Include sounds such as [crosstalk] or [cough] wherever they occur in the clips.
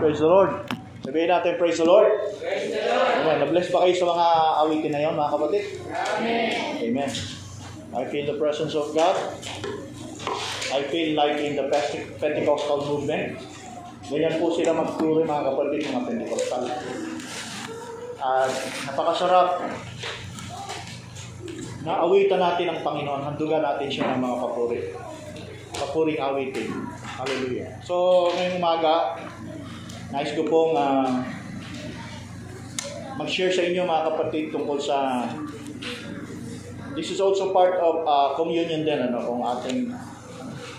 Praise the Lord. Sabihin natin, praise the Lord. Praise the Lord. Amen. Na-bless ba kayo sa mga awitin na yon, mga kapatid? Amen. Amen. I feel the presence of God. I feel like in the Pentecostal movement. Ganyan po sila magturo mga kapatid, mga Pentecostal. At napakasarap na awitan natin ang Panginoon. Handugan natin siya ng mga papuri. Papuring awitin. Hallelujah. So, ngayong umaga, nais ko pong uh, mag-share sa inyo mga kapatid tungkol sa this is also part of uh, communion din ano kung ating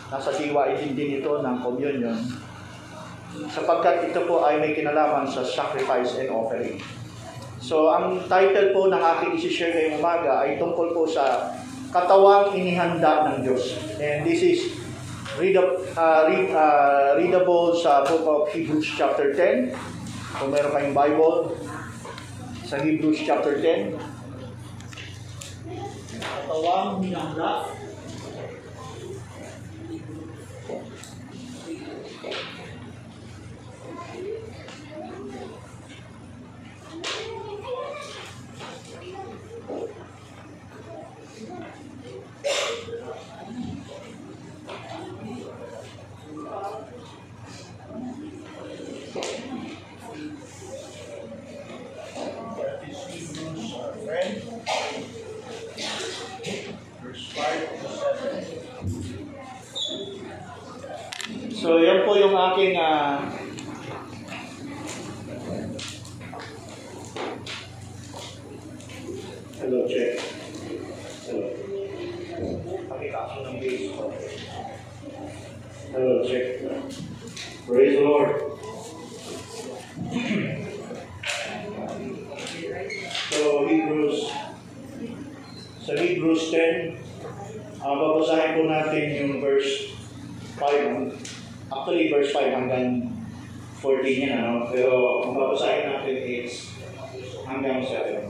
nasa tiwain din ito ng communion sapagkat ito po ay may kinalaman sa sacrifice and offering. So, ang title po ng aking isi-share ngayong umaga ay tungkol po sa katawang inihanda ng Diyos. And this is read, uh, read, uh, readable sa book of Hebrews chapter 10. Kung meron kayong Bible, sa Hebrews chapter 10. Katawang hinahanda So, yan po yung aking uh, Hello, check. Hello. Hello, check. Praise the Lord. so, Hebrews sa Hebrews 10, uh, babasahin po natin yung verse 5 Actually, verse 5 hanggang 14 yan, ano? Pero ang babasahin natin is hanggang 7.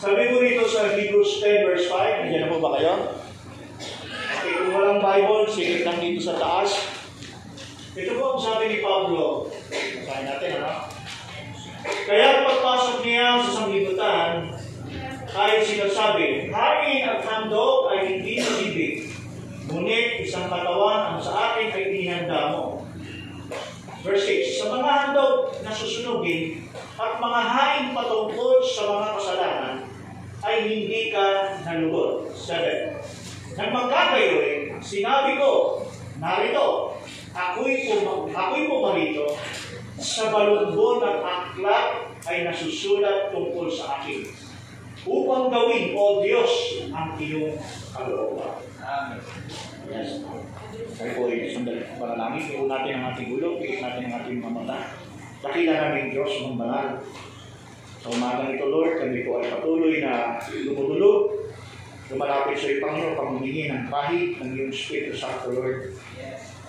Sabi ko rito sa Hebrews 10 verse 5, nandiyan na po ba kayo? Okay, kung walang Bible, silip lang dito sa taas. Ito po ang sabi ni Pablo. Basahin natin, ano? Kaya pagpasok niya sa sanglibutan, ay sinasabi, Hain at handog ay hindi nabibig Ngunit isang katawan ang sa akin ay inihanda mo. Verse 6, Sa mga handog na susunugin at mga haing patungkol sa mga kasalanan ay hindi ka nalugod. 7. Nang magkagayoy, sinabi ko, narito, ako'y, pum- ako'y pumarito, sa balunbon ng aklat ay nasusulat tungkol sa akin upang gawin, O Diyos, ang iyong kalooban. Yes. Kaya po, sandali, panalangin, ito natin ang ating ulo, pikit natin ang ating mga. Dakila namin Diyos ng banal. Sa umagang ito, Lord, kami po ay patuloy na lumululog, lumalapit sa iyo, Panginoon, panghumingi ng kahit ng iyong Espiritu sa Lord.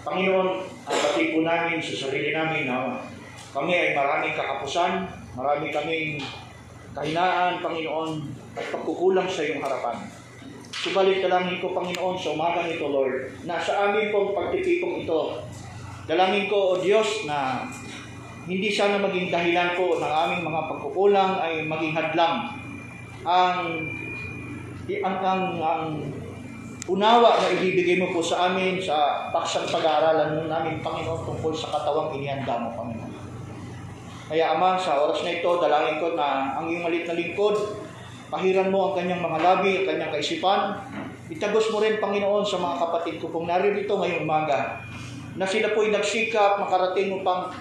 Panginoon, ang pati po namin sa sarili namin na kami ay maraming kakapusan, marami kaming kahinaan, Panginoon, at pagkukulang sa iyong harapan. Subalit dalangin ko, Panginoon, sa umagang ito, Lord, na sa amin pong pagtitipong ito, dalangin ko, O Diyos, na hindi sana maging dahilan po ng aming mga pagkukulang ay maging hadlang ang ang, ang, ang unawa na ibibigay mo po sa amin sa paksang pag-aaralan namin, Panginoon, tungkol sa katawang inihanda mo, Panginoon. Kaya Ama, sa oras na ito, dalangin ko na ang iyong malit na lingkod Pahiran mo ang kanyang mga labi, ang kanyang kaisipan. Itagos mo rin, Panginoon, sa mga kapatid ko kung naririto ngayong umaga na sila po'y nagsikap makarating upang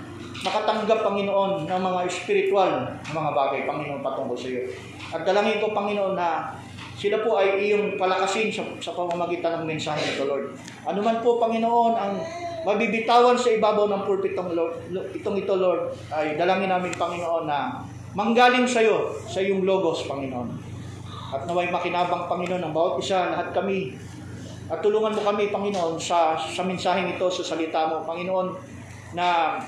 makatanggap, Panginoon, ng mga spiritual na mga bagay, Panginoon, patungkol sa iyo. At dalangin ko, Panginoon, na sila po ay iyong palakasin sa, sa pamamagitan ng mensahe nito, Lord. Ano man po, Panginoon, ang mabibitawan sa ibabaw ng pulpit itong, itong ito, Lord, ay dalangin namin, Panginoon, na manggaling sa iyo, sa iyong logos, Panginoon. At naway makinabang, Panginoon, ang bawat isa, lahat kami. At tulungan mo kami, Panginoon, sa, sa mensaheng ito, sa salita mo, Panginoon, na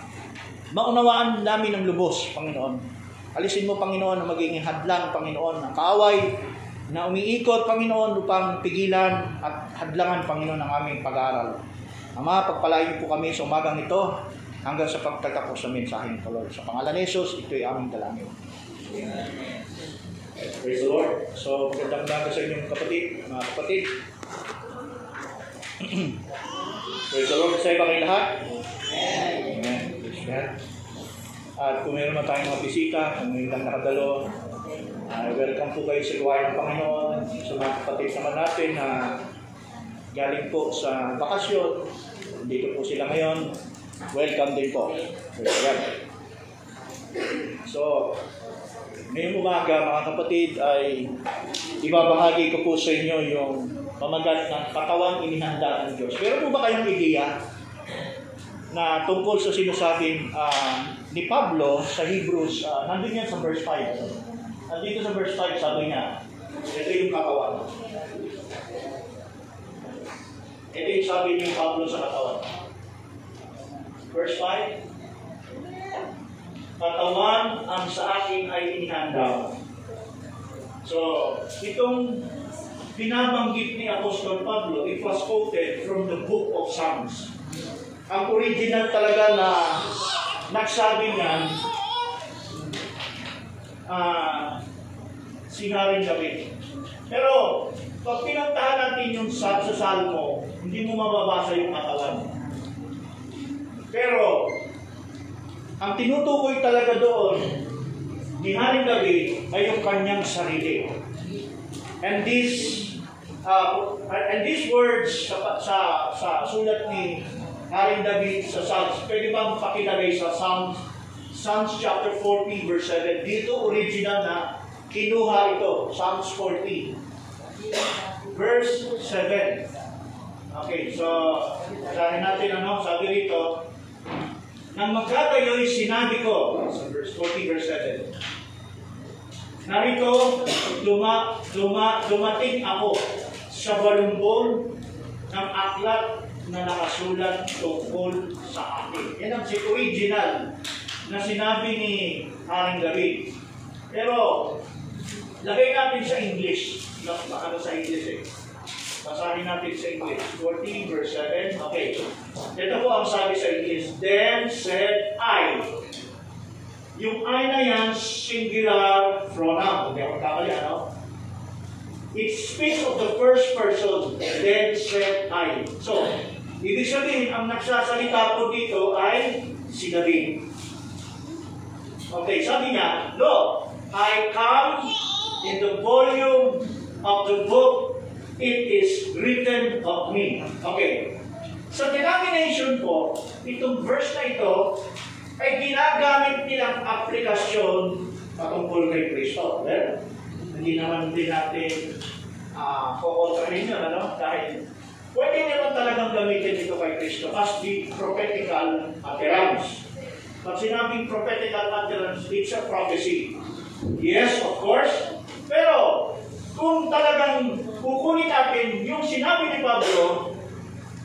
maunawaan namin ang lubos, Panginoon. Alisin mo, Panginoon, na maging hadlang, Panginoon, ang kaaway na umiikot, Panginoon, upang pigilan at hadlangan, Panginoon, ang aming pag-aaral. Ama, pagpalain po kami sa umagang ito hanggang sa pagtatapos ng mensahe ng Lord. Sa pangalan ni Jesus, ito'y aming dalangin. Praise the Lord. So, magandang umaga sa inyong kapatid, mga kapatid. [clears throat] Praise the Lord sa iba kayo lahat. Amen. Praise God. At kung meron na tayong mga bisita, kung may lang nakadalo, uh, welcome po kayo sa gawain ng Panginoon. Sa mga kapatid naman natin na galing po sa bakasyon, dito po sila ngayon, welcome din po. So, ngayong umaga mga kapatid ay ibabahagi ko po sa inyo yung pamagat ng katawang inihanda ng Diyos. Pero po ba kayong ideya na tungkol sa sinasabing uh, ni Pablo sa Hebrews, uh, nandun yan sa verse 5. Nandito sa verse 5 sabi niya, ito yung katawan. Ito yung sabi ni Pablo sa katawan. Verse 5, katawan ang sa akin ay inihanda. So, itong binabanggit ni Apostol Pablo, it was quoted from the book of Psalms. Ang original talaga na nagsabi niyan, uh, si Haring David. Pero, pag pinuntahan natin yung sa, sa Salmo, hindi mo mababasa yung katawan. Pero, ang tinutukoy talaga doon ni Haring David ay yung kanyang sarili. And this uh, and these words sa, sa, sa sulat ni Haring David sa Psalms, pwede bang pakilagay sa Psalms, Psalms chapter 40 verse 7. Dito original na kinuha ito, Psalms 40. Verse 7. Okay, so sabi natin ano, sabi rito, nang magkatayo'y sinabi ko, sa verse 40, verse 7, Narito, luma, luma, dumating ako sa balumbol ng aklat na nakasulat tungkol sa akin. Yan ang original na sinabi ni Haring David. Pero, lagay natin sa English. Ano sa English eh. Basahin natin sa English. 14 verse 7. Okay. Ito po ang sabi sa English. Then said I. Yung I na yan, singular pronoun. Hindi ako kakali, ano? It speaks of the first person. Then said I. So, ibig sabihin, ang nagsasalita po dito ay si David. Okay, sabi niya, Look, I come in the volume of the book it is written of me. Okay. Sa denomination po, itong verse na ito ay ginagamit nilang aplikasyon patungkol kay Kristo. Well, hindi naman din natin uh, kukontrahin yun, ano? Dahil pwede naman talagang gamitin ito kay Kristo as the prophetical utterance. Pag sinabing prophetical utterance, it's a prophecy. Yes, of course. Pero, kung talagang kukunin natin yung sinabi ni Pablo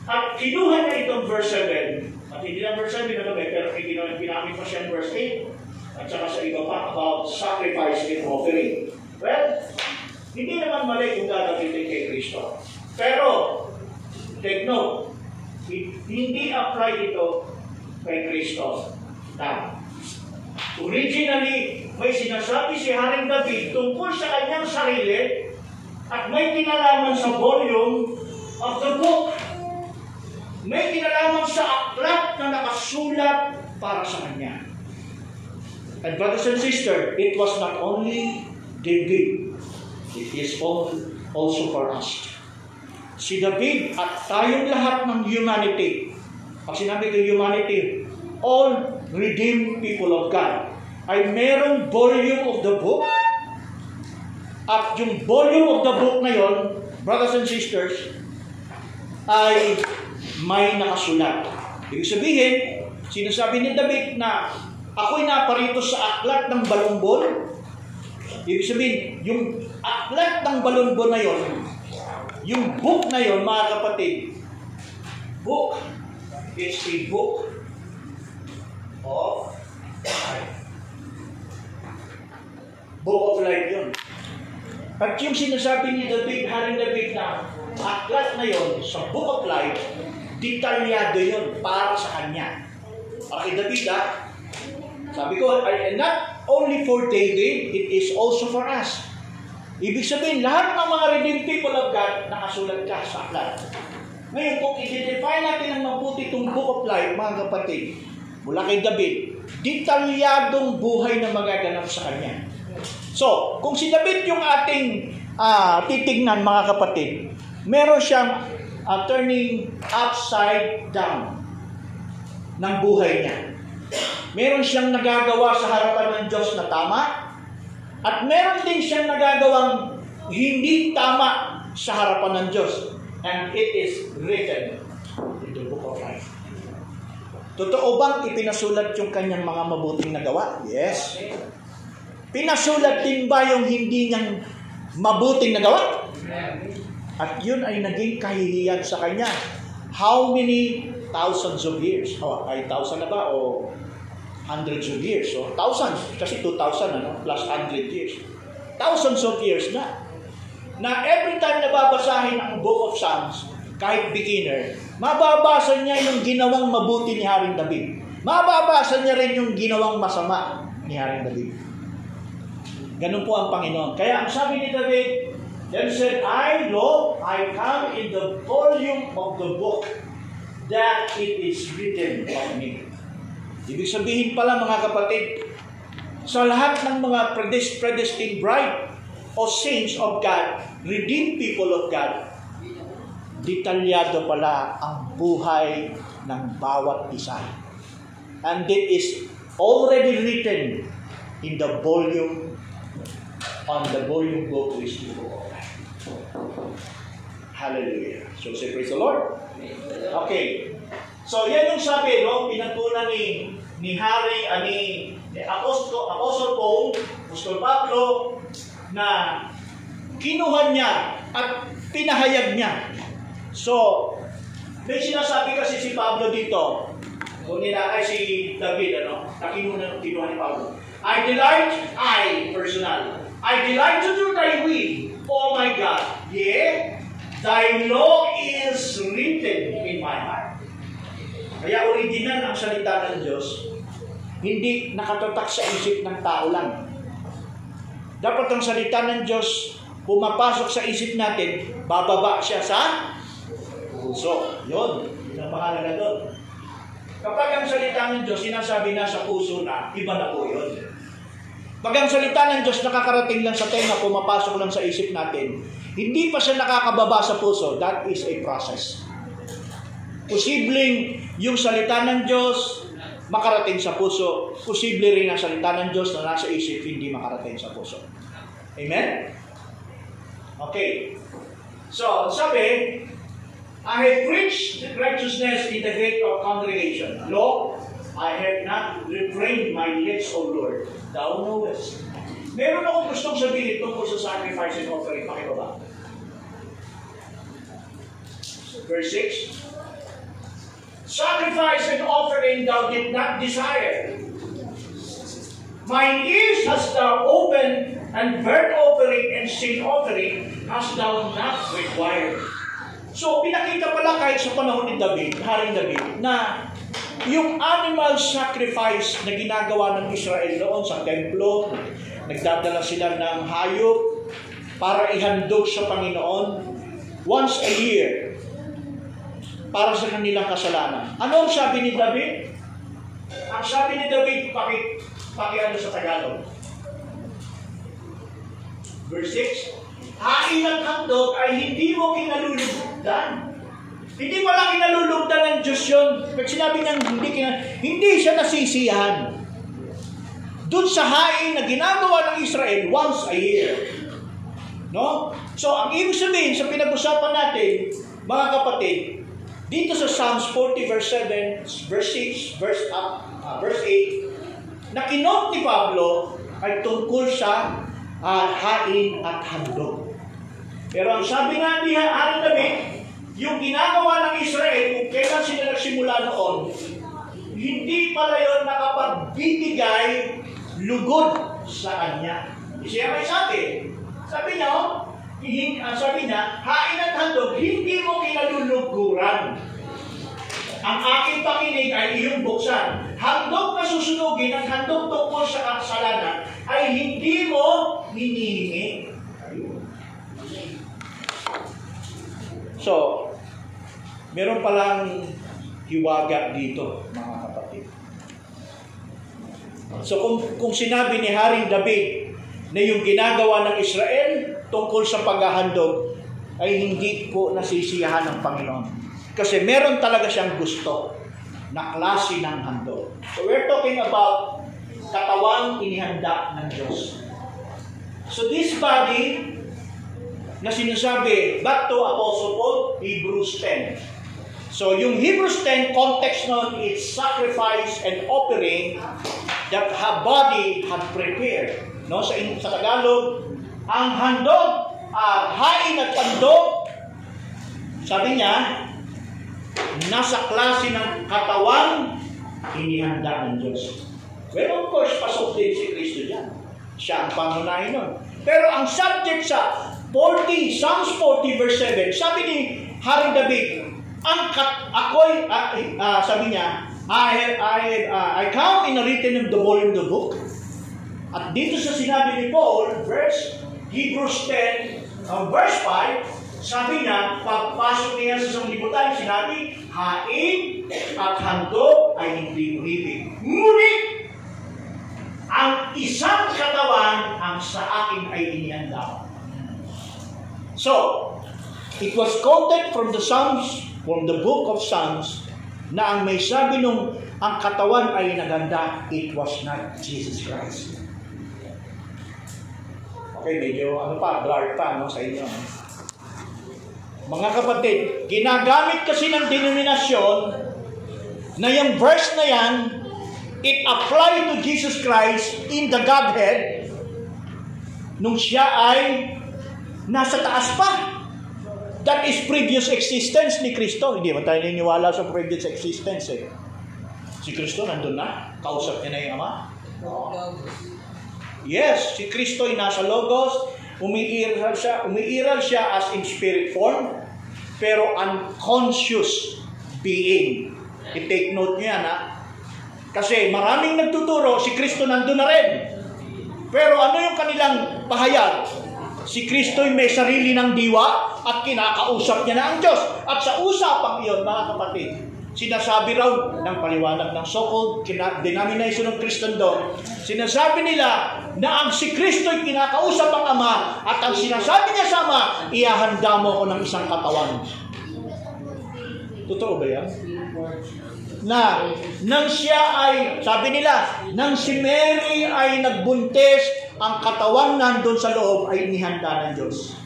at kinuha niya itong verse 7, at hindi lang verse 7 na gabi, pero ginamit pa siya verse 8, at saka sa iba pa about sacrifice and offering. Well, hindi naman mali kung gagamitin kay Kristo. Pero, take note, hindi apply ito kay Kristo. Now, originally, may sinasabi si Haring David tungkol sa kanyang sarili at may kinalaman sa volume of the book. May kinalaman sa aklat na nakasulat para sa kanya. And brothers and sisters, it was not only David, it is all also for us. Si David at tayong lahat ng humanity, pag sinabi ko humanity, all redeemed people of God, ay merong volume of the book at yung volume of the book na yon, brothers and sisters, ay may nakasulat. Ibig sabihin, sinasabi ni David na ako'y naparito sa aklat ng balumbon. Ibig sabihin, yung aklat ng balumbon na yon, yung book na yon, mga kapatid, book is a book of life. Book of life yun. At yung sinasabi ni David, Haring David na aklat na yon sa Book of Life, detalyado yon para sa kanya. Akin David ha. Sabi ko, and not only for David, it is also for us. Ibig sabihin, lahat ng mga redeemed people of God, nakasulat ka sa aklat. Ngayon, kung i-define natin ang mabuti itong book of life, mga kapatid, mula kay David, detalyadong buhay na magaganap sa kanya. So, kung si David yung ating uh, titignan, mga kapatid, meron siyang uh, turning upside down ng buhay niya. Meron siyang nagagawa sa harapan ng Diyos na tama, at meron din siyang nagagawang hindi tama sa harapan ng Diyos. And it is written in the book of life. Totoo bang ipinasulat yung kanyang mga mabuting nagawa? Yes. Pinasulat din ba yung hindi niyang mabuting nagawa? At yun ay naging kahihiyan sa kanya. How many thousands of years? Oh, ay thousand na ba? O hundreds of years? So, thousands. Kasi 2,000 ano? Plus 100 years. Thousands of years na. Na every time na babasahin ang Book of Psalms, kahit beginner, mababasa niya yung ginawang mabuti ni Haring David. Mababasa niya rin yung ginawang masama ni Haring David. Ganun po ang Panginoon. Kaya ang sabi ni David, Then said, I, Lord, I come in the volume of the book that it is written of me. Ibig sabihin pala mga kapatid, sa lahat ng mga predestined bride o saints of God, redeemed people of God, detalyado pala ang buhay ng bawat isa. And it is already written in the volume on the volume book which you Hallelujah. So say praise the Lord. Okay. So yan yung sabi, no? Pinatunan ni ni Harry, uh, ni, ni Apostle Paul, Apostle Pablo, na kinuha niya at pinahayag niya. So, may sinasabi kasi si Pablo dito, kung nila ay si David, ano, na kinuha, ni Pablo. I delight, I, personal, I delight to do thy will, Oh my God, yea, thy law is written in my heart. Kaya original ang salita ng Diyos, hindi nakatatak sa isip ng tao lang. Dapat ang salita ng Diyos, pumapasok sa isip natin, bababa siya sa puso. Yun, mahalaga doon. Kapag ang salita ng Diyos, sinasabi na sa puso na, iba na po yun. Pag ang salita ng Diyos nakakarating lang sa tenga, pumapasok lang sa isip natin, hindi pa siya nakakababa sa puso, that is a process. Posibleng yung salita ng Diyos makarating sa puso. Posible rin ang salita ng Diyos na nasa isip, hindi makarating sa puso. Amen? Okay. So, sabi, I have preached righteousness in the great congregation. Lo, I have not refrained my lips, O Lord. Thou knowest. Meron akong gustong sabihin tungkol sa sacrifice and offering. Pakibaba. Verse 6. Sacrifice and offering thou did not desire. Mine ears hast thou opened, and burnt offering and sin offering hast thou not required. So, pinakita pala kahit sa panahon ni David, Haring David, na yung animal sacrifice na ginagawa ng Israel noon sa templo, nagdadala sila ng hayop para ihandog sa Panginoon once a year para sa kanilang kasalanan. Ano ang sabi ni David? Ang sabi ni David, paki, paki ano sa Tagalog? Verse 6, Hain at handog ay hindi mo kinalulugdan hindi lang kinalulugdan ng Diyos yun. Pag sinabi niya hindi, hindi siya nasisiyahan. Doon sa hain na ginagawa ng Israel once a year. No? So, ang ibig sabihin sa pinag-usapan natin, mga kapatid, dito sa Psalms 40 verse 7, verse 6, verse, uh, uh, verse 8, na kinot ni Pablo ay tungkol sa uh, hain at handog. Pero ang sabi nga ni Haring David, yung ginagawa ng Israel, kung kailan sila nagsimula noon, hindi pala yon nakapagbibigay lugod sa kanya. Siya may sabi. Sabi niya, oh, uh, sabi niya, hain at handog, hindi mo kinaluluguran. Ang aking pakinig ay iyong buksan. handogin, ang handog tungkol sa kasalanan, ay hindi mo hinihingi. So, meron palang hiwaga dito, mga kapatid. So kung, kung sinabi ni Haring David na yung ginagawa ng Israel tungkol sa paghahandog ay hindi po nasisiyahan ng Panginoon. Kasi meron talaga siyang gusto na klase ng handog. So we're talking about katawang inihanda ng Diyos. So this body na sinasabi, back to Apostle Paul, Hebrews 10. So yung Hebrews 10 context nun is sacrifice and offering that her body had prepared. No, sa, sa Tagalog, ang handog, uh, hain at pandog, sabi niya, nasa klase ng katawan, inihanda ng Diyos. Well, of course, pasok din si Kristo dyan. Siya ang pangunahin nun. Pero ang subject sa 40, Psalms 40 verse 7, sabi ni Haring David, ang kat, ako'y, uh, uh, sabi niya, I have, I uh, I count in a written of the volume of the book. At dito sa sinabi ni Paul, verse, Hebrews 10, uh, verse 5, sabi niya, pagpasok niya sa sanglibutan, sinabi, hain at handog ay hindi uhibig. Ngunit, ang isang katawan ang sa akin ay inihanda. So, it was quoted from the Psalms, from the book of Psalms, na ang may sabi nung ang katawan ay naganda, it was not Jesus Christ. Okay, medyo ano pa, blurred pa no, sa inyo. Mga kapatid, ginagamit kasi ng denominasyon na yung verse na yan, it applied to Jesus Christ in the Godhead nung siya ay nasa taas pa. That is previous existence ni Kristo. Hindi ba tayo niniwala sa previous existence eh? Si Kristo nandun na. Kausap niya na yung Ama. Yes, si Kristo ay nasa Logos. Umiiral siya, umiiral siya as in spirit form, pero unconscious being. I-take note niyo yan ha. Kasi maraming nagtuturo, si Kristo nandun na rin. Pero ano yung kanilang pahayag? Si Kristo'y may sarili ng diwa at kinakausap niya na ang Diyos. At sa usapang iyon, mga kapatid, sinasabi raw ng paliwanag ng so-called denomination of Christendom, sinasabi nila na ang si Kristo'y kinakausap ang Ama at ang sinasabi niya sa Ama, ihahanda mo ko ng isang katawan. Totoo ba yan? Na nang siya ay, sabi nila, nang si Mary ay nagbuntis, ang katawan nandun sa loob ay inihanda ng Diyos.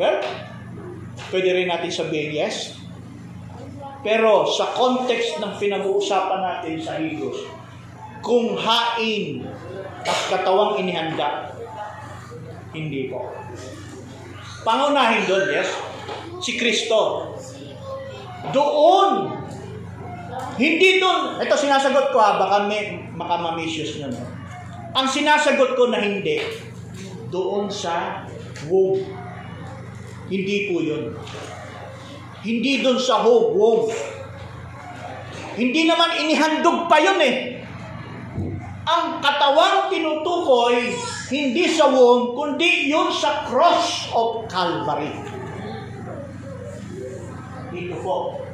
Well, pwede rin natin sabihin yes. Pero sa context ng pinag-uusapan natin sa Higos, kung hain at katawang inihanda, hindi po. Pangunahin doon, yes, si Kristo. Doon, hindi doon, ito sinasagot ko ha, baka may makamamisius nyo. No? Ang sinasagot ko na hindi, doon sa womb. Hindi po yun. Hindi doon sa womb. Hindi naman inihandog pa yun eh. Ang katawang tinutukoy, hindi sa womb, kundi yun sa cross of Calvary. Po.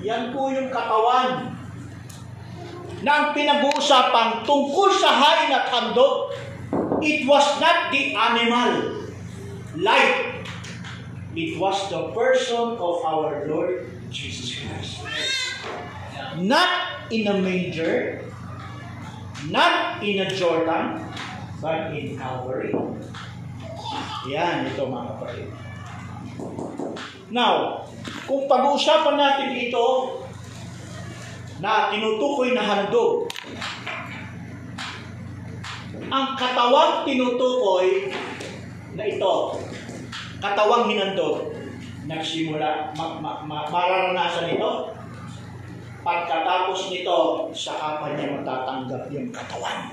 Yan po yung katawan na ang pinag-uusapan tungkol sa hain at handog, it was not the animal life. It was the person of our Lord Jesus Christ. Not in a manger, not in a Jordan, but in Calvary. Yan, ito mga kapatid. Now, kung pag-uusapan natin ito na tinutukoy na handog. Ang katawang tinutukoy na ito, katawang hinandog, nagsimula, ma, ma, ma, mararanasan ito, pagkatapos nito, saka pa niya matatanggap yung katawan.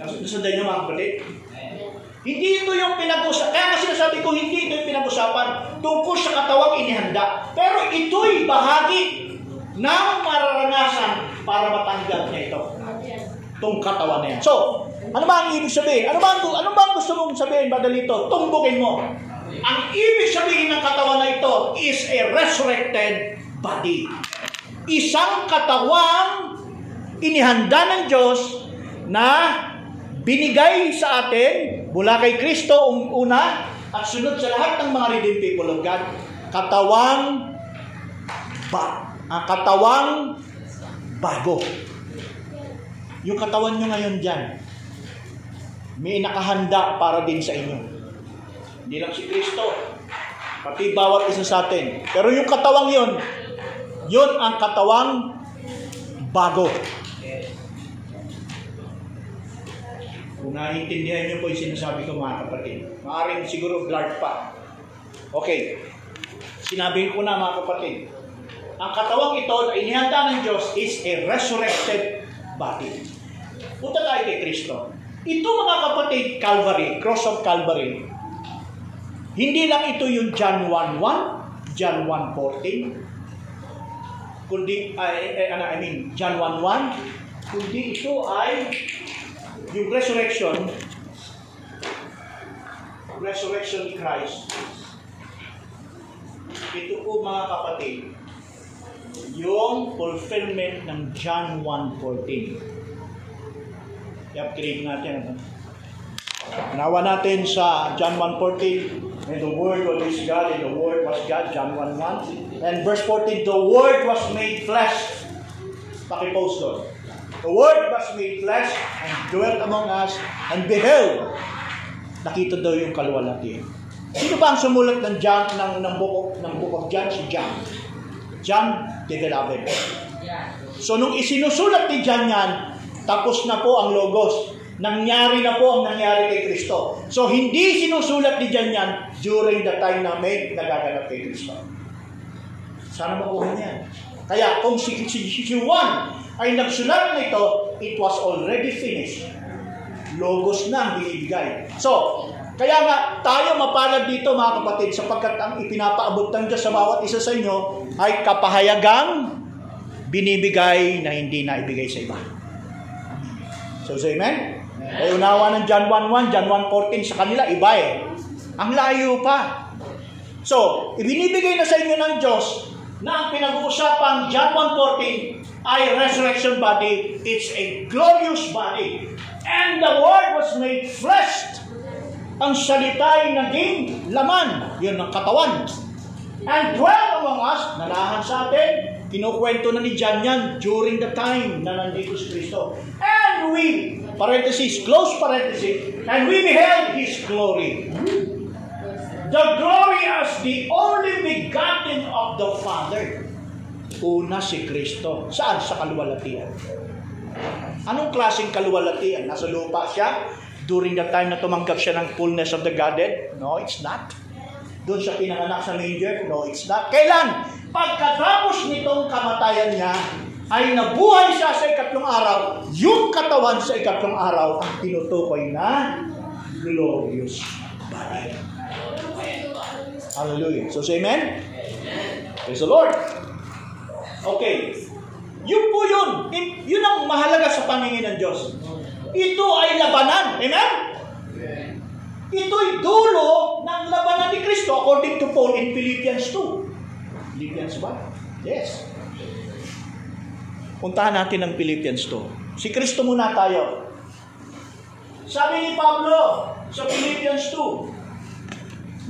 Nasundan niyo mga kapatid? Hindi ito yung pinag-usapan. Kaya nga sinasabi ko, hindi ito yung pinag-usapan tungkol sa katawang inihanda. Pero ito'y bahagi ng mararanasan para matanggap niya ito. Itong katawan na yan. So, ano ba ang ibig sabihin? Ano ba, ang- ano ba ang gusto mong sabihin, Badalito? Tumbukin mo. Ang ibig sabihin ng katawan na ito is a resurrected body. Isang katawang inihanda ng Diyos na binigay sa atin mula kay Kristo ang una at sunod sa lahat ng mga redeemed people of God, katawang ba, ang katawang bago. Yung katawan nyo ngayon dyan, may nakahanda para din sa inyo. Hindi lang si Kristo, pati bawat isa sa atin. Pero yung katawang yun, yun ang katawang bago. Kung naiintindihan niyo po yung sinasabi ko mga kapatid, maaaring siguro blurred pa. Okay, sinabi ko na mga kapatid, ang katawang ito na inihanda ng Diyos is a resurrected body. Punta tayo kay Kristo. Ito mga kapatid, Calvary, Cross of Calvary, hindi lang ito yung John 1.1, John 1.14, kundi, ay, ay, ano, I mean, John 1.1, kundi ito ay yung resurrection, resurrection ni Christ. Ito po mga kapatid, yung fulfillment ng John 1.14. Kaya kinig natin. Ano? Nawa natin sa John 1.14, And the Word was God, and the Word was God, John 1.1. And verse 14, The Word was made flesh. Pakipost doon. The Word was made flesh and dwelt among us and beheld. Nakita daw yung kaluwalhatian. Sino ba ang sumulat ng John ng ng book of, ng book of John si John? John the Beloved. So nung isinusulat ni John yan, tapos na po ang logos. Nangyari na po ang nangyari kay Kristo. So hindi sinusulat ni John yan during the time na may nagaganap kay Kristo. Sana makuha niya. Kaya kung si, si, si Juan ay nagsulat nito, it was already finished. Logos na ang binibigay. So, kaya nga tayo mapalad dito mga kapatid sapagkat ang ipinapaabot ng Diyos sa bawat isa sa inyo ay kapahayagang binibigay na hindi na ibigay sa iba. So, say amen? Ay unawa ng John 1.1, John 1.14 sa kanila, iba eh. Ang layo pa. So, ibinibigay na sa inyo ng Diyos na ang pinag-uusapang John 1.14 ay resurrection body. It's a glorious body. And the Word was made flesh. Ang salita naging laman. Yun ang katawan. And dwell among us, nanahan sa atin, kinukwento na ni John yan during the time na nandito si Kristo. And we, parenthesis, close parenthesis, and we beheld His glory. The glory as the only begotten of the Father. Una si Kristo. Saan? Sa kaluwalhatian. Anong klaseng kaluwalhatian? Nasa lupa siya? During the time na tumanggap siya ng fullness of the Godhead? No, it's not. Doon siya pinanganak sa manger? No, it's not. Kailan? Pagkatapos nitong kamatayan niya, ay nabuhay siya sa ikatlong araw. Yung katawan sa ikatlong araw ang tinutukoy na glorious body. Hallelujah. So say amen? Praise the Lord. Okay. Yun po yun. Yun ang mahalaga sa paningin ng Diyos. Ito ay labanan. Amen? Ito'y dulo ng labanan ni Kristo according to Paul in Philippians 2. Philippians ba? Yes. Puntahan natin ang Philippians 2. Si Kristo muna tayo. Sabi ni Pablo sa Philippians 2,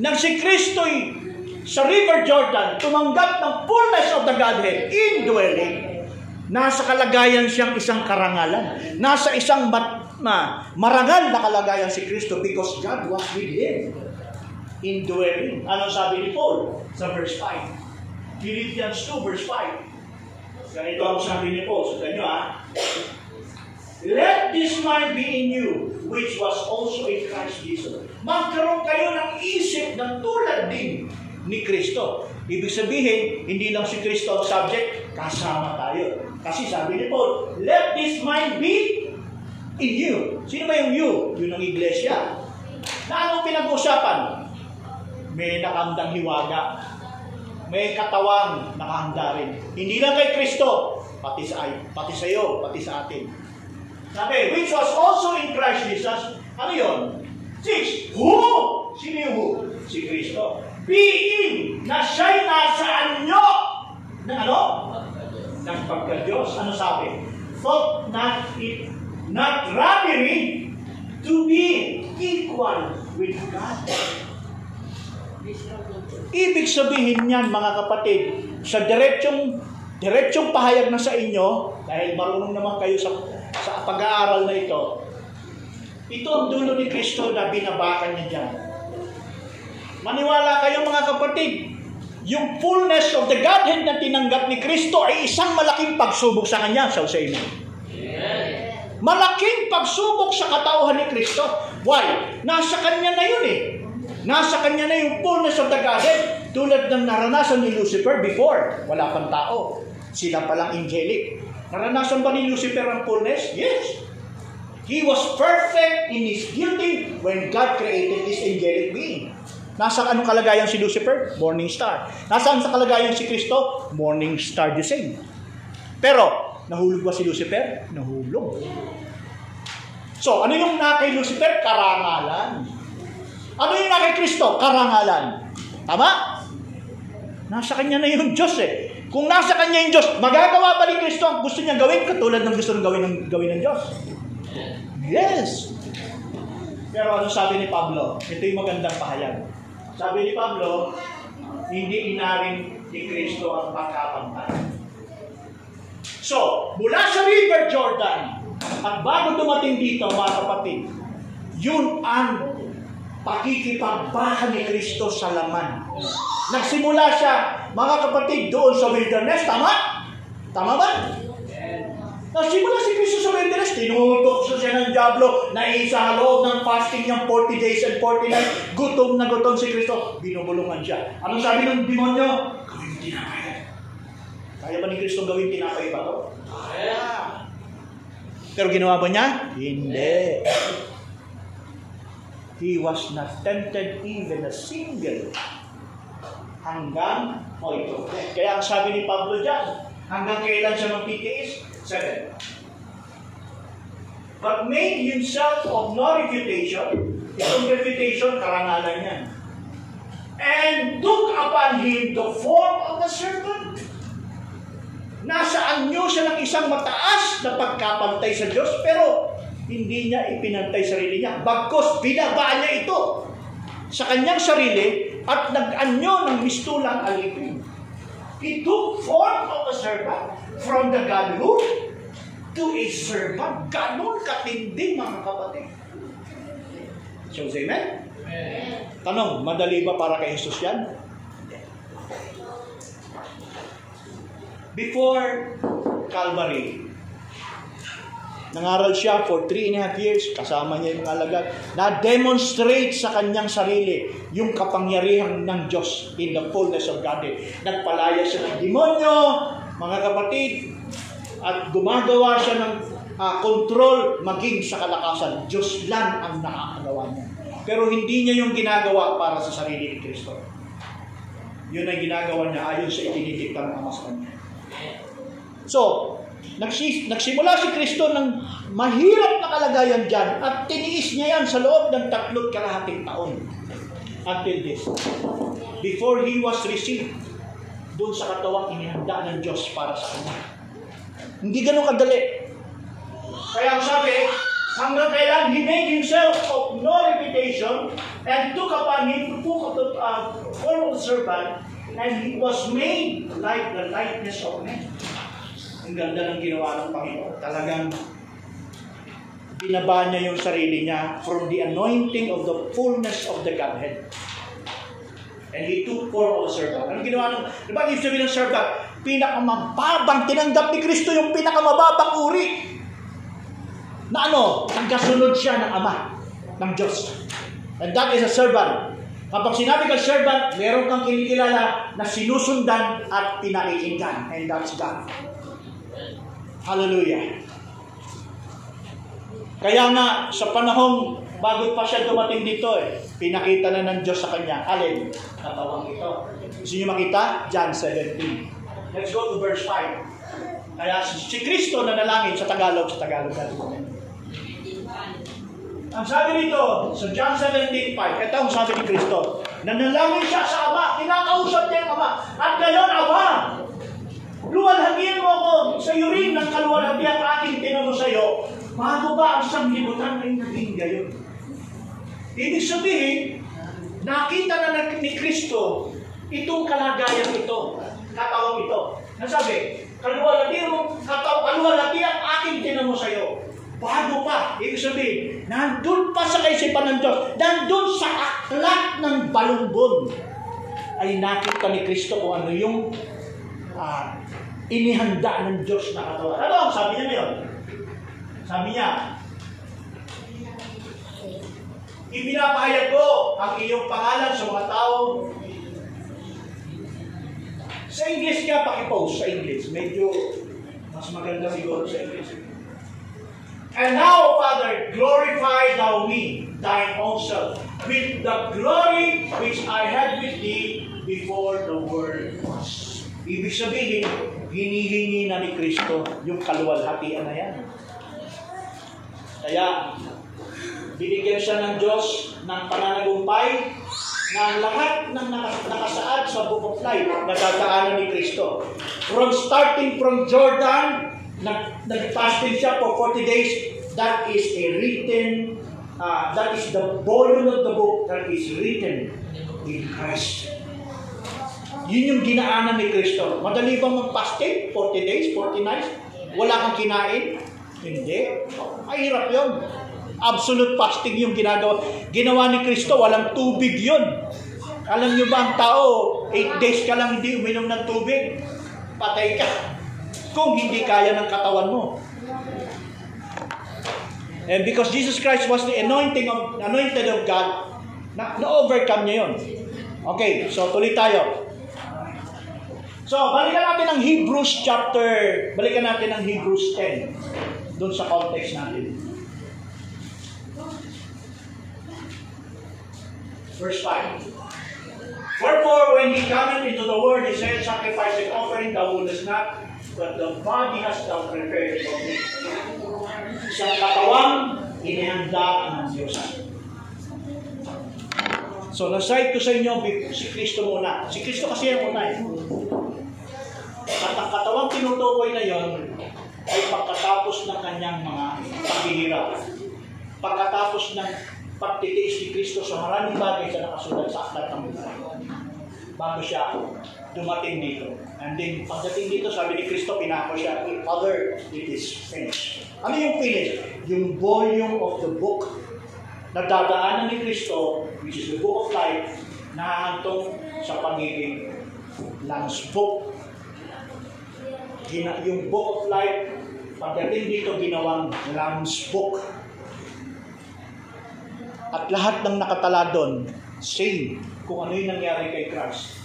nang si Kristo'y sa River Jordan tumanggap ng fullness of the Godhead indwelling, nasa kalagayan siyang isang karangalan. Nasa isang mat, ma, marangal na kalagayan si Kristo because God was with him. Indwelling. Ano sabi ni Paul sa verse 5? Philippians 2 verse 5. Ganito ang sabi ni Paul. Sa kanyo ha. Let this mind be in you, which was also in Christ Jesus. Magkaroon kayo ng isip na tulad din ni Kristo. Ibig sabihin, hindi lang si Kristo ang subject, kasama tayo. Kasi sabi ni Paul, let this mind be in you. Sino ba yung you? Yun ang iglesia. Na anong pinag-uusapan? may nakahandang hiwaga. May katawang nakahanda rin. Hindi lang kay Kristo, pati sa, pati sa iyo, pati sa atin. Sabi, which was also in Christ Jesus. Ano yun? Six. Who? Sino yung who? Si Kristo. Being na siya'y nasa anyo ng ano? Ng pagka-Diyos. Ano sabi? Thought not it, not robbery to be equal with God. Ibig sabihin niyan, mga kapatid, sa diretsong diretsong pahayag na sa inyo, dahil marunong naman kayo sa, sa pag-aaral na ito, ito ang dulo ni Kristo na binabakan niya dyan. Maniwala kayo mga kapatid, yung fullness of the Godhead na tinanggap ni Kristo ay isang malaking pagsubok sa Kanya, sa sa inyo. Malaking pagsubok sa katauhan ni Kristo. Why? Nasa Kanya na yun eh. Nasa kanya na yung fullness of the Godhead tulad ng naranasan ni Lucifer before. Wala pang tao. Sila palang angelic. Naranasan ba ni Lucifer ang fullness? Yes. He was perfect in his beauty when God created this angelic being. Nasa anong kalagayan si Lucifer? Morning star. Nasaan sa kalagayan si Kristo? Morning star the same. Pero, nahulog ba si Lucifer? Nahulog. So, ano yung na kay Lucifer? Karangalan. Ano yung na kay Kristo? Karangalan. Tama? Nasa kanya na yung Diyos eh. Kung nasa kanya yung Diyos, magagawa pa ni Kristo ang gusto niya gawin katulad ng gusto ng gawin ng, gawin ng Diyos. Yes. Pero ano sabi ni Pablo? Ito yung magandang pahayag. Sabi ni Pablo, hindi inaring ni Kristo ang pagkapantay. So, mula sa River Jordan, at bago dumating dito, mga kapatid, yun ang pakikipagbahan ni Kristo sa laman. Nagsimula siya, mga kapatid, doon sa wilderness. Tama? Tama ba? Nagsimula si Kristo sa wilderness, tinutok siya ng Diablo, na isa loob ng fasting niyang 40 days and 40 nights, gutom na gutom si Kristo, binubulungan siya. Anong sabi ng demonyo? Gawin tinapay. Kaya ba ni Kristo gawin tinapay ba to? Kaya. Pero ginawa ba niya? Hindi. He was not tempted even a single hanggang o oh, ito. Kaya ang sabi ni Pablo dyan, hanggang kailan siya magtitiis? Seven. But made himself of no reputation. Itong reputation, karangalan yan. And took upon him the form of a servant. Nasa anyo siya ng isang mataas na pagkapantay sa Diyos, pero hindi niya ipinantay sarili niya. Bagkos, binaba niya ito sa kanyang sarili at nag-anyo ng mistulang alipin. He took form of a servant from the godhood to a servant. Ganon katindi mga kapatid. So, amen? Amen? Tanong, madali ba para kay Jesus yan? Before Calvary, Nangaral siya for three and a half years, kasama niya yung alagad, na-demonstrate sa kanyang sarili yung kapangyarihan ng Diyos in the fullness of God. Nagpalaya siya ng demonyo, mga kapatid, at gumagawa siya ng uh, control maging sa kalakasan. Diyos lang ang nakakagawa niya. Pero hindi niya yung ginagawa para sa sarili ni Kristo. Yun ang ginagawa niya ayon sa itinitikta ng Ama sa kanya. So, nagsimula si Kristo ng mahirap na kalagayan dyan at tiniis niya yan sa loob ng tatlot kalahating taon. Until this. Before he was received doon sa katawang inihanda ng Diyos para sa kanya. Hindi ganun kadali. Kaya ang sabi, hanggang kailan he made himself of no reputation and took upon him the uh, form of servant and he was made like the likeness of men. Ang ganda ng ginawa ng Panginoon. Talagang binaba niya yung sarili niya from the anointing of the fullness of the Godhead. And he took form of a servant. Ano ginawa ng, di ba, ibig sabihin ng servant, pinakamababang, tinanggap ni Kristo yung pinakamababang uri. Na ano, nagkasunod siya ng Ama, ng Diyos. And that is a servant. Kapag sinabi ka servant, meron kang kinikilala na sinusundan at pinaiinggan. And that's God. Hallelujah. Kaya nga, sa panahong bago pa siya dumating dito eh, pinakita na ng Diyos sa kanya. Alin? Katawang ito. Gusto niyo makita? John 17. Let's go to verse 5. Kaya si, Kristo na nalangin sa Tagalog, sa Tagalog natin. Ang sabi dito, sa John 17.5, ito ang sabi ni Kristo, nanalangin siya sa Ama, kinakausap niya ang Ama, at ngayon, Ama, luwalhagian mo ako sa iyo rin ng kaluwalhagian aking tinamo sa iyo, bago ba ang sanglibutan ay naging gayon? Ibig sabihin, nakita na ni Kristo itong kalagayan ito, katawang ito. Nasabi, kaluwalhagian mo, kataw, kaluwalhagian aking tinamo sa iyo, Bago pa, ibig sabihin, nandun pa sa kaisipan ng Diyos, nandun sa aklat ng balumbon, ay nakita ni Kristo kung ano yung uh, inihanda ng Diyos na katawan. Ano ang sabi niya ngayon? Sabi niya, Ipinapahayag ko ang iyong pangalan sa mga tao. Sa English nga, pakipost sa English. Medyo mas maganda siguro sa English. And now, Father, glorify thou me, thine own self, with the glory which I had with thee before the world was. Ibig sabihin, hinihingi na ni Kristo yung kaluwalhatian na yan. Kaya, binigyan siya ng Diyos ng pananagumpay na ang lahat ng nakasaad sa book of life na dadaanan ni Kristo. From starting from Jordan nag, nag-fasting siya for 40 days, that is a written, uh, that is the volume of the book that is written in Christ. Yun yung ginaanan ni Kristo. Madali bang mag-fasting? 40 days, 40 nights? Wala kang kinain? Hindi. Mahirap yun. Absolute fasting yung ginagawa. Ginawa ni Kristo, walang tubig yun. Alam nyo ba ang tao, 8 days ka lang hindi uminom ng tubig, patay ka kung hindi kaya ng katawan mo. And because Jesus Christ was the anointing of, anointed of God, na, na-overcome niya yun. Okay, so tuloy tayo. So, balikan natin ang Hebrews chapter, balikan natin ang Hebrews 10, doon sa context natin. Verse 5. Wherefore, when he cometh into the world, he said, Sacrifice and offering thou wouldest not, but the body has thou prepared for me. Sa katawang, inihanda ng Diyos. So, naside ko sa inyo, si Kristo muna. Si Kristo kasi ang una eh. At ang katawang tinutukoy na yon ay pagkatapos ng kanyang mga paghihirap. Pagkatapos ng pagtitiis ni Kristo sa maraming bagay sa nakasulat sa aklat ng buhay. Bago siya dumating dito. And then, pagdating dito, sabi ni Kristo, pinako siya, Father, it is finished. Ano yung finish? Yung volume of the book na dadaanan ni Kristo, which is the book of life, nahahantong sa pagiging Lamb's book. Yung book of life, pagdating dito, ginawang Lamb's book. At lahat ng nakatala doon, same kung ano yung nangyari kay Christ.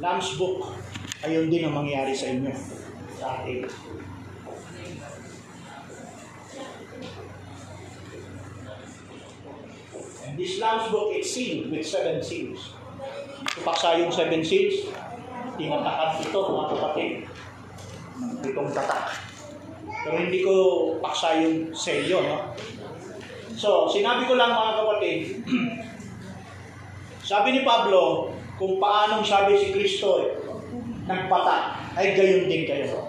Lamb's Book, ayun din ang mangyari sa inyo, sa atin. And this Lamb's Book, it's sealed with seven seals. Ipaksa yung seven seals, tinatakad ito, mga kapatid, ng pitong tatak. Pero hindi ko paksa yung selyo, no? So, sinabi ko lang mga kapatid, [clears throat] sabi ni Pablo, kung paanong sabi si Kristo eh, nagpata, ay gayon din kayo.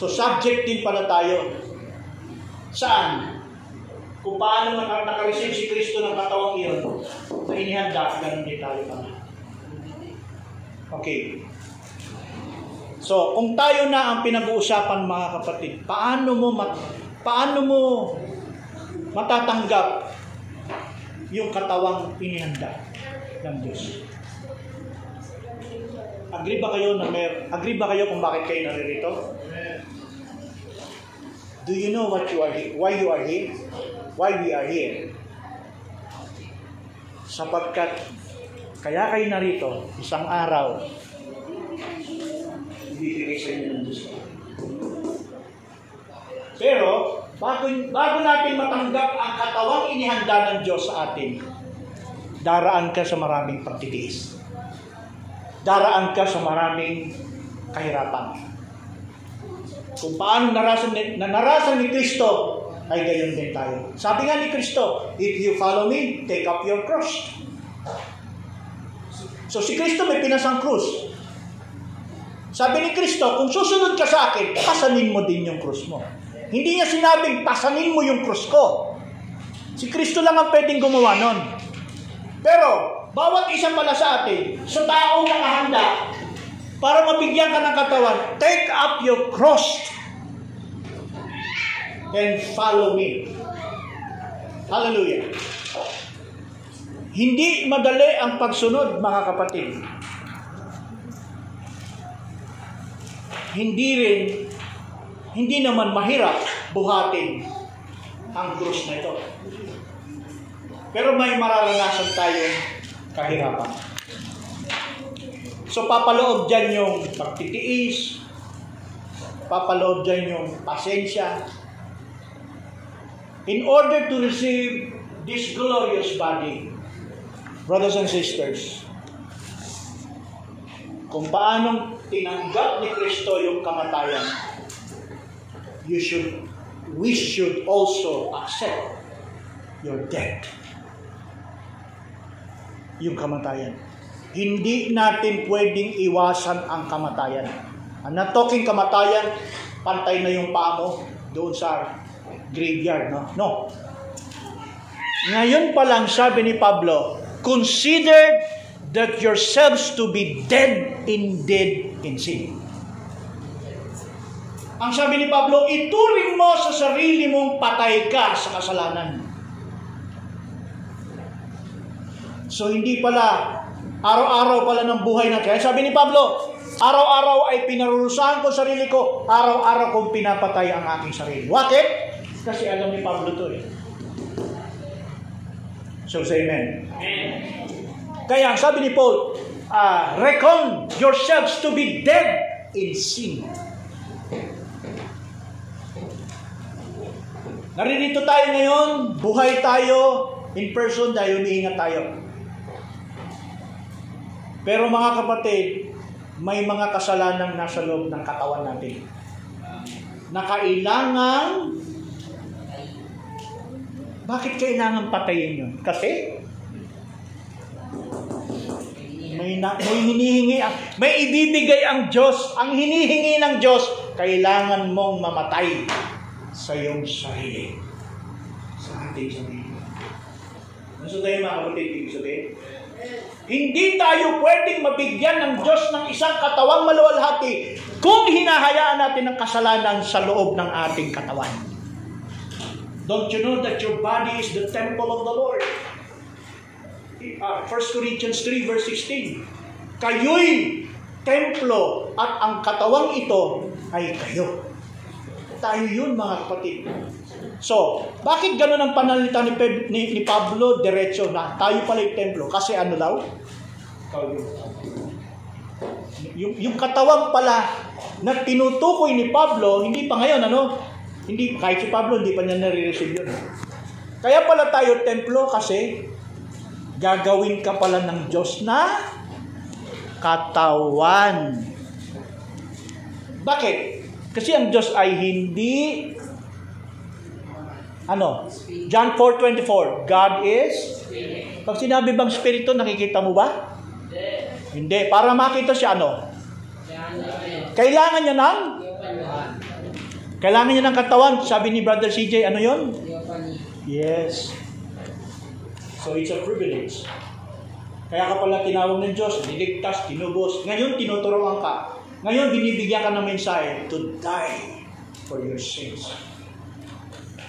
So subject din pala tayo. Saan? Kung paano nakareceive si Kristo ng katawang iyon, na inihanda, ganun din tayo pala. Okay. So, kung tayo na ang pinag-uusapan mga kapatid, paano mo mat paano mo matatanggap yung katawang inihanda ng Diyos? Agree ba kayo na mer agree ba kayo kung bakit kayo naririto? Do you know what you are here? Why you are here? Why we are here? Sapagkat kaya kayo narito, isang araw, ibibigay sa inyo ng Diyos. Pero, bago, bago natin matanggap ang katawang inihanda ng Diyos sa atin, daraan ka sa maraming pagtitiis. Daraan ka sa maraming kahirapan. Kung paano narasan ni, na narasan ni Kristo, ay gayon din tayo. Sabi nga ni Kristo, if you follow me, take up your cross. So si Kristo may pinasang krus. Sabi ni Kristo, kung susunod ka sa akin, pasanin mo din yung krus mo. Hindi niya sinabing, pasanin mo yung krus ko. Si Kristo lang ang pwedeng gumawa nun. Pero, bawat isa pala sa atin, sa taong nakahanda, para mabigyan ka ng katawan, take up your cross and follow me. Hallelujah. Hindi madali ang pagsunod, mga kapatid. Hindi rin, hindi naman mahirap buhatin ang krus na ito. Pero may mararanasan tayong kahirapan. So papaloob dyan yung pagtitiis, papaloob dyan yung pasensya. In order to receive this glorious body, brothers and sisters, kung paanong tinanggap ni Kristo yung kamatayan, you should, we should also accept your death. Yung kamatayan. Hindi natin pwedeng iwasan ang kamatayan. I'm not talking kamatayan, pantay na yung paa mo doon sa graveyard, no? No. Ngayon pa lang sabi ni Pablo, consider that yourselves to be dead indeed in sin. Ang sabi ni Pablo, ituring mo sa sarili mong patay ka sa kasalanan. So hindi pala, araw-araw pala ng buhay natin. Kaya sabi ni Pablo, araw-araw ay pinarurusahan ko sarili ko, araw-araw kong pinapatay ang aking sarili. Bakit? Kasi alam ni Pablo to eh. So say amen. Amen. Kaya sabi ni Paul, uh, reckon yourselves to be dead in sin. Naririto tayo ngayon, buhay tayo, in person dahil umiingat tayo. Pero mga kapatid, may mga kasalanang nasa loob ng katawan natin. Na bakit kailangan patayin yun? Kasi may, na, may hinihingi, may ibibigay ang Diyos. Ang hinihingi ng Diyos, kailangan mong mamatay sa iyong sarili. Sa ating sarili. Nasa tayo mga kapatid, ibig sabihin? Hindi tayo pwedeng mabigyan ng Diyos ng isang katawang maluwalhati kung hinahayaan natin ang kasalanan sa loob ng ating katawan. Don't you know that your body is the temple of the Lord? Uh, 1 Corinthians 3 verse 16. Kayo'y templo at ang katawang ito ay kayo. Tayo yun mga kapatid. So, bakit ganun ang panalita ni, Peb- ni, ni Pablo diretso na tayo pala yung templo? Kasi ano daw? Yung, yung katawan pala na tinutukoy ni Pablo, hindi pa ngayon, ano? Hindi, kahit si Pablo, hindi pa niya nare-receive yun. Kaya pala tayo templo kasi gagawin ka pala ng Diyos na katawan. Bakit? Kasi ang Diyos ay hindi ano? John 4.24 God is Pag sinabi bang spirito, nakikita mo ba? Hindi. Para makita siya ano? Kailangan niya ng kailangan niya ng katawan. Sabi ni Brother CJ, ano yon? Yes. So it's a privilege. Kaya ka pala tinawag ng Diyos, niligtas, tinubos. Ngayon, tinuturuan ka. Ngayon, binibigyan ka ng mensahe to die for your sins.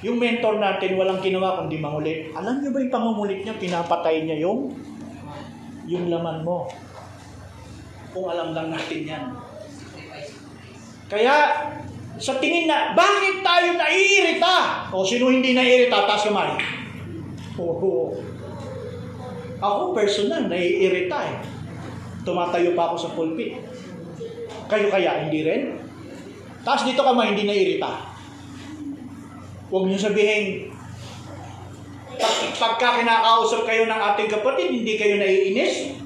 Yung mentor natin, walang ginawa kundi mangulit. Alam niyo ba yung pangungulit niya, pinapatay niya yung yung laman mo. Kung alam lang natin yan. Kaya, sa tingin na, bakit tayo naiirita? O sino hindi naiirita? Taas kamay. Oo. Ako personal, naiirita eh. Tumatayo pa ako sa pulpit. Kayo kaya, hindi rin? Tapos dito kamay, hindi naiirita. Huwag niyo sabihin, pag, pagka kinakausap kayo ng ating kapatid, hindi kayo naiinis?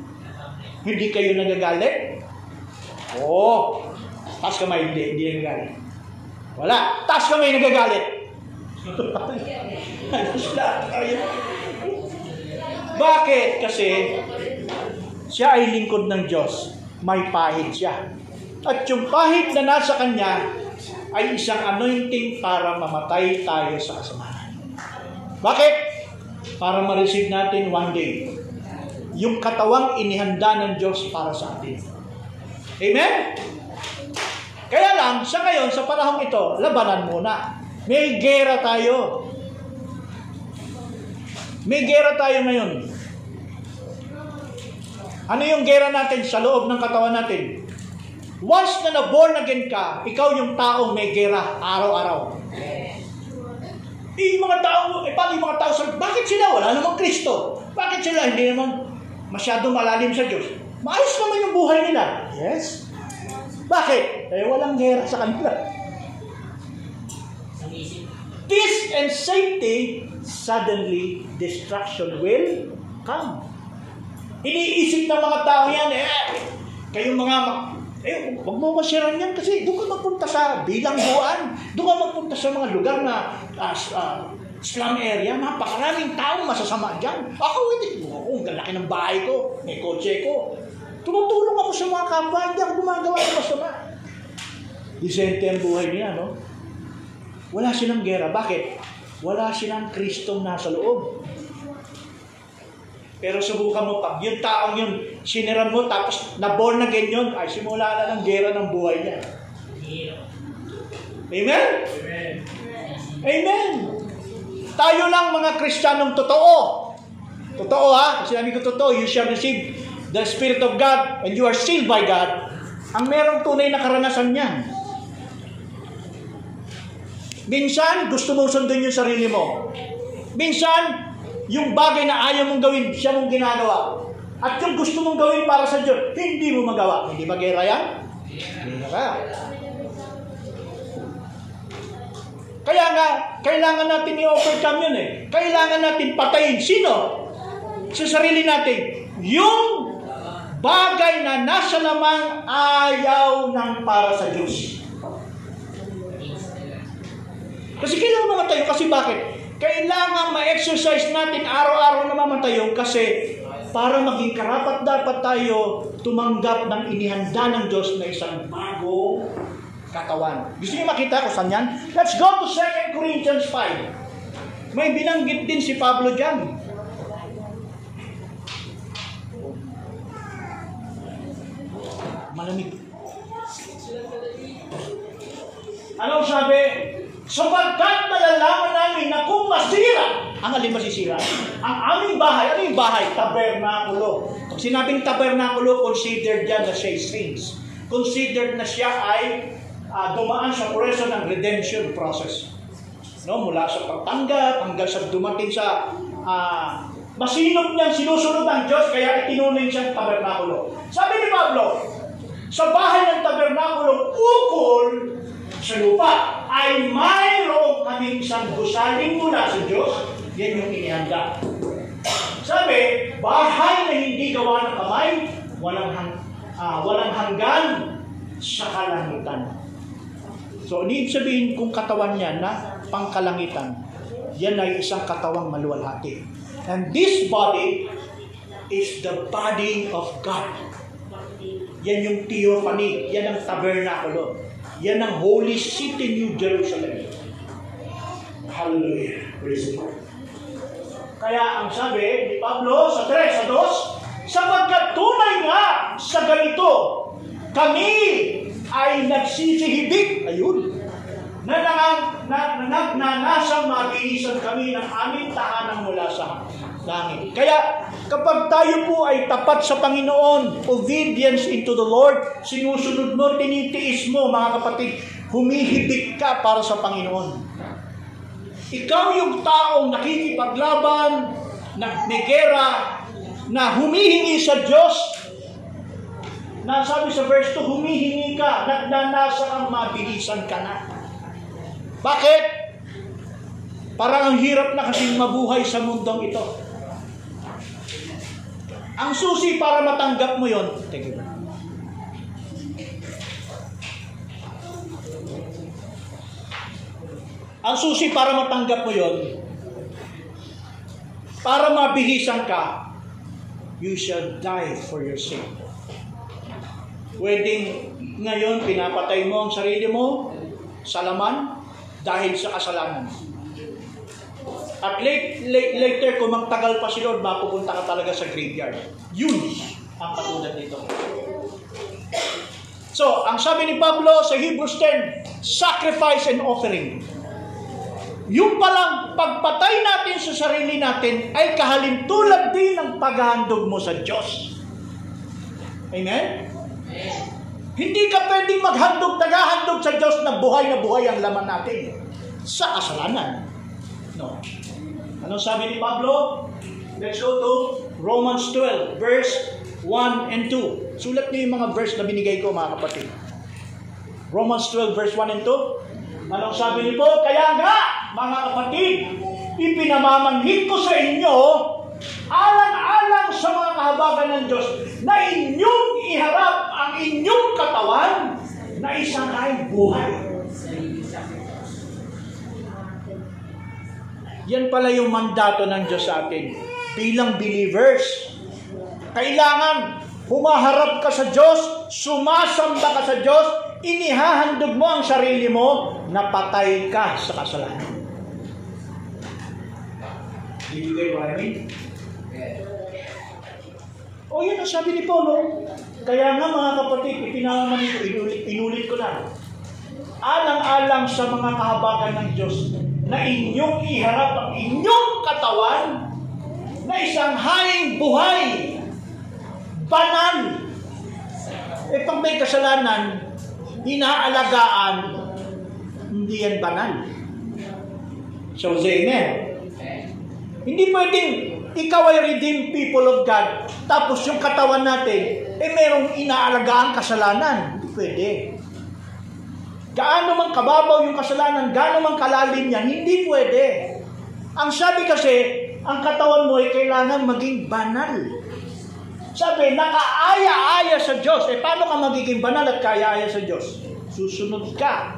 Hindi kayo nagagalit? Oo. Taas kamay, hindi, hindi nagagalit. Wala. Taas kamay, nagagalit. [laughs] Bakit? Kasi siya ay lingkod ng Diyos. May pahid siya. At yung pahid na nasa kanya ay isang anointing para mamatay tayo sa kasamanan. Bakit? Para ma-receive natin one day yung katawang inihanda ng Diyos para sa atin. Amen? Kaya lang, sa ngayon, sa panahong ito, labanan muna. May gera tayo. May gera tayo ngayon. Ano yung gera natin sa loob ng katawan natin? Once na na-born again ka, ikaw yung taong may gera araw-araw. Eh, mga tao, eh, paano yung mga tao sa, bakit sila? Wala namang Kristo. Bakit sila hindi naman masyado malalim sa Diyos? Maayos naman yung buhay nila. Yes. Bakit? Eh, walang gera sa kanila. Peace and safety, suddenly destruction will come. Iniisip ng mga tao yan, eh, kayong mga, eh, huwag mo masiran yan kasi doon ka magpunta sa bilangguan, doon ka magpunta sa mga lugar na uh, uh, slum area, napakaraming taong masasama dyan. Ako, hindi. Ako, ang laki ng bahay ko, may kotse ko. Tumutulong ako sa mga kapwa, hindi ako gumagawa ng masama. Disente ang buhay niya, no? Wala silang gera. Bakit? Wala silang Kristong nasa loob. Pero subukan mo, pag yung taong yun, siniran mo, tapos na-born again yun, ay simula na ng gera ng buhay niya. Amen? Amen. Amen. Tayo lang mga Kristiyanong totoo. Totoo ha? Sinabi ko totoo, you shall receive the Spirit of God and you are sealed by God. Ang merong tunay na karanasan niyan. Minsan, gusto mong sundin yung sarili mo. Minsan, yung bagay na ayaw mong gawin, siya mong ginagawa. At yung gusto mong gawin para sa Diyos, hindi mo magawa. Hindi ba gera yan? Hindi na kaya. Nga, kailangan natin i-overcome yun eh. Kailangan natin patayin. Sino? Sa sarili natin. Yung bagay na nasa lamang ayaw ng para sa Diyos. Kasi kailangan mamatayo. Kasi bakit? Kailangan ma-exercise natin araw-araw na mamatayo kasi para maging karapat dapat tayo tumanggap ng inihanda ng Diyos na isang bagong katawan. Gusto niyo makita ko saan yan? Let's go to 2 Corinthians 5. May binanggit din si Pablo dyan. Malamig. Anong sabi? Sapagkat malalaman namin na kung masira, ang alin masisira? Ang aming bahay, ano yung bahay? Tabernakulo. Pag sinabing tabernakulo, considered yan na siya saints. Considered na siya ay uh, dumaan sa proseso ng redemption process. No, mula sa pagtanggap hanggang sa dumating sa uh, masinop niyang sinusunod ng Diyos kaya itinunin siyang tabernakulo. Sabi ni Pablo, sa bahay ng tabernakulo, ukol sa lupa ay mayroong kaming isang gusaling mula sa Diyos. Yan yung inihanda. Sabi, bahay na hindi gawa ng kamay, walang, hang, uh, walang hanggan sa kalangitan. So, ibig sabihin kung katawan niya na pangkalangitan, yan ay isang katawang maluwalhati. And this body is the body of God. Yan yung theophany, yan ang tabernakulo. Yan ang holy city New Jerusalem. Hallelujah. Praise God. Kaya ang sabi ni Pablo sa 3, sa 2, sapagkat tunay nga sa ganito, kami ay nagsisihibig, ayun, na, na, na, na, na nasa mabihisan kami ng aming tahanan mula sa langit. Kaya kapag tayo po ay tapat sa Panginoon, obedience into the Lord, sinusunod mo, tinitiis mo, mga kapatid, humihibik ka para sa Panginoon. Ikaw yung taong nakikipaglaban, na negera, na humihingi sa Diyos, na sabi sa verse 2, humihingi ka, nagnanasa kang mabilisan ka na. Bakit? Parang ang hirap na kasing mabuhay sa mundong ito. Ang susi para matanggap mo yon, thank you. Ang susi para matanggap mo yon, para mabihisan ka, you shall die for your sin. Pwedeng ngayon pinapatay mo ang sarili mo sa laman dahil sa kasalanan. At late, late, later, kung magtagal pa si Lord, mapupunta ka talaga sa graveyard. Yun ang katulad nito. So, ang sabi ni Pablo sa Hebrews 10, sacrifice and offering. Yung palang pagpatay natin sa sarili natin ay kahalintulad din ng paghahandog mo sa Diyos. Amen? Hindi ka pwedeng maghandog, tagahandog sa Diyos na buhay na buhay ang laman natin sa kasalanan. No. Ano sabi ni Pablo? Let's go to Romans 12, verse 1 and 2. Sulat niyo yung mga verse na binigay ko, mga kapatid. Romans 12, verse 1 and 2. Anong sabi ni Paul? Kaya nga, mga kapatid, ipinamamanhid ko sa inyo, alang-alang sa mga kahabagan ng Diyos, na inyong iharap ang inyong katawan na isang ay buhay. Yan pala yung mandato ng Diyos sa atin. Bilang believers, kailangan humaharap ka sa Diyos, sumasamba ka sa Diyos, inihahandog mo ang sarili mo na patay ka sa kasalanan. Bibigay mo amin? O yun ang sabi ni Paulo. Kaya nga mga kapatid, ipinamaman ito, inulit, inulit ko na. Alang-alang sa mga kahabagan ng Diyos, na inyong iharap ang inyong katawan na isang haing buhay, banal. Itong may kasalanan, inaalagaan, hindi yan banal. So, say amen. Hindi pwedeng ikaw ay redeemed people of God, tapos yung katawan natin, eh merong inaalagaan kasalanan. Hindi pwede. Gaano man kababaw yung kasalanan, gaano man kalalim yan, hindi pwede. Ang sabi kasi, ang katawan mo ay kailangan maging banal. Sabi, nakaaya-aya sa Diyos. Eh, paano ka magiging banal at kaya-aya sa Diyos? Susunod ka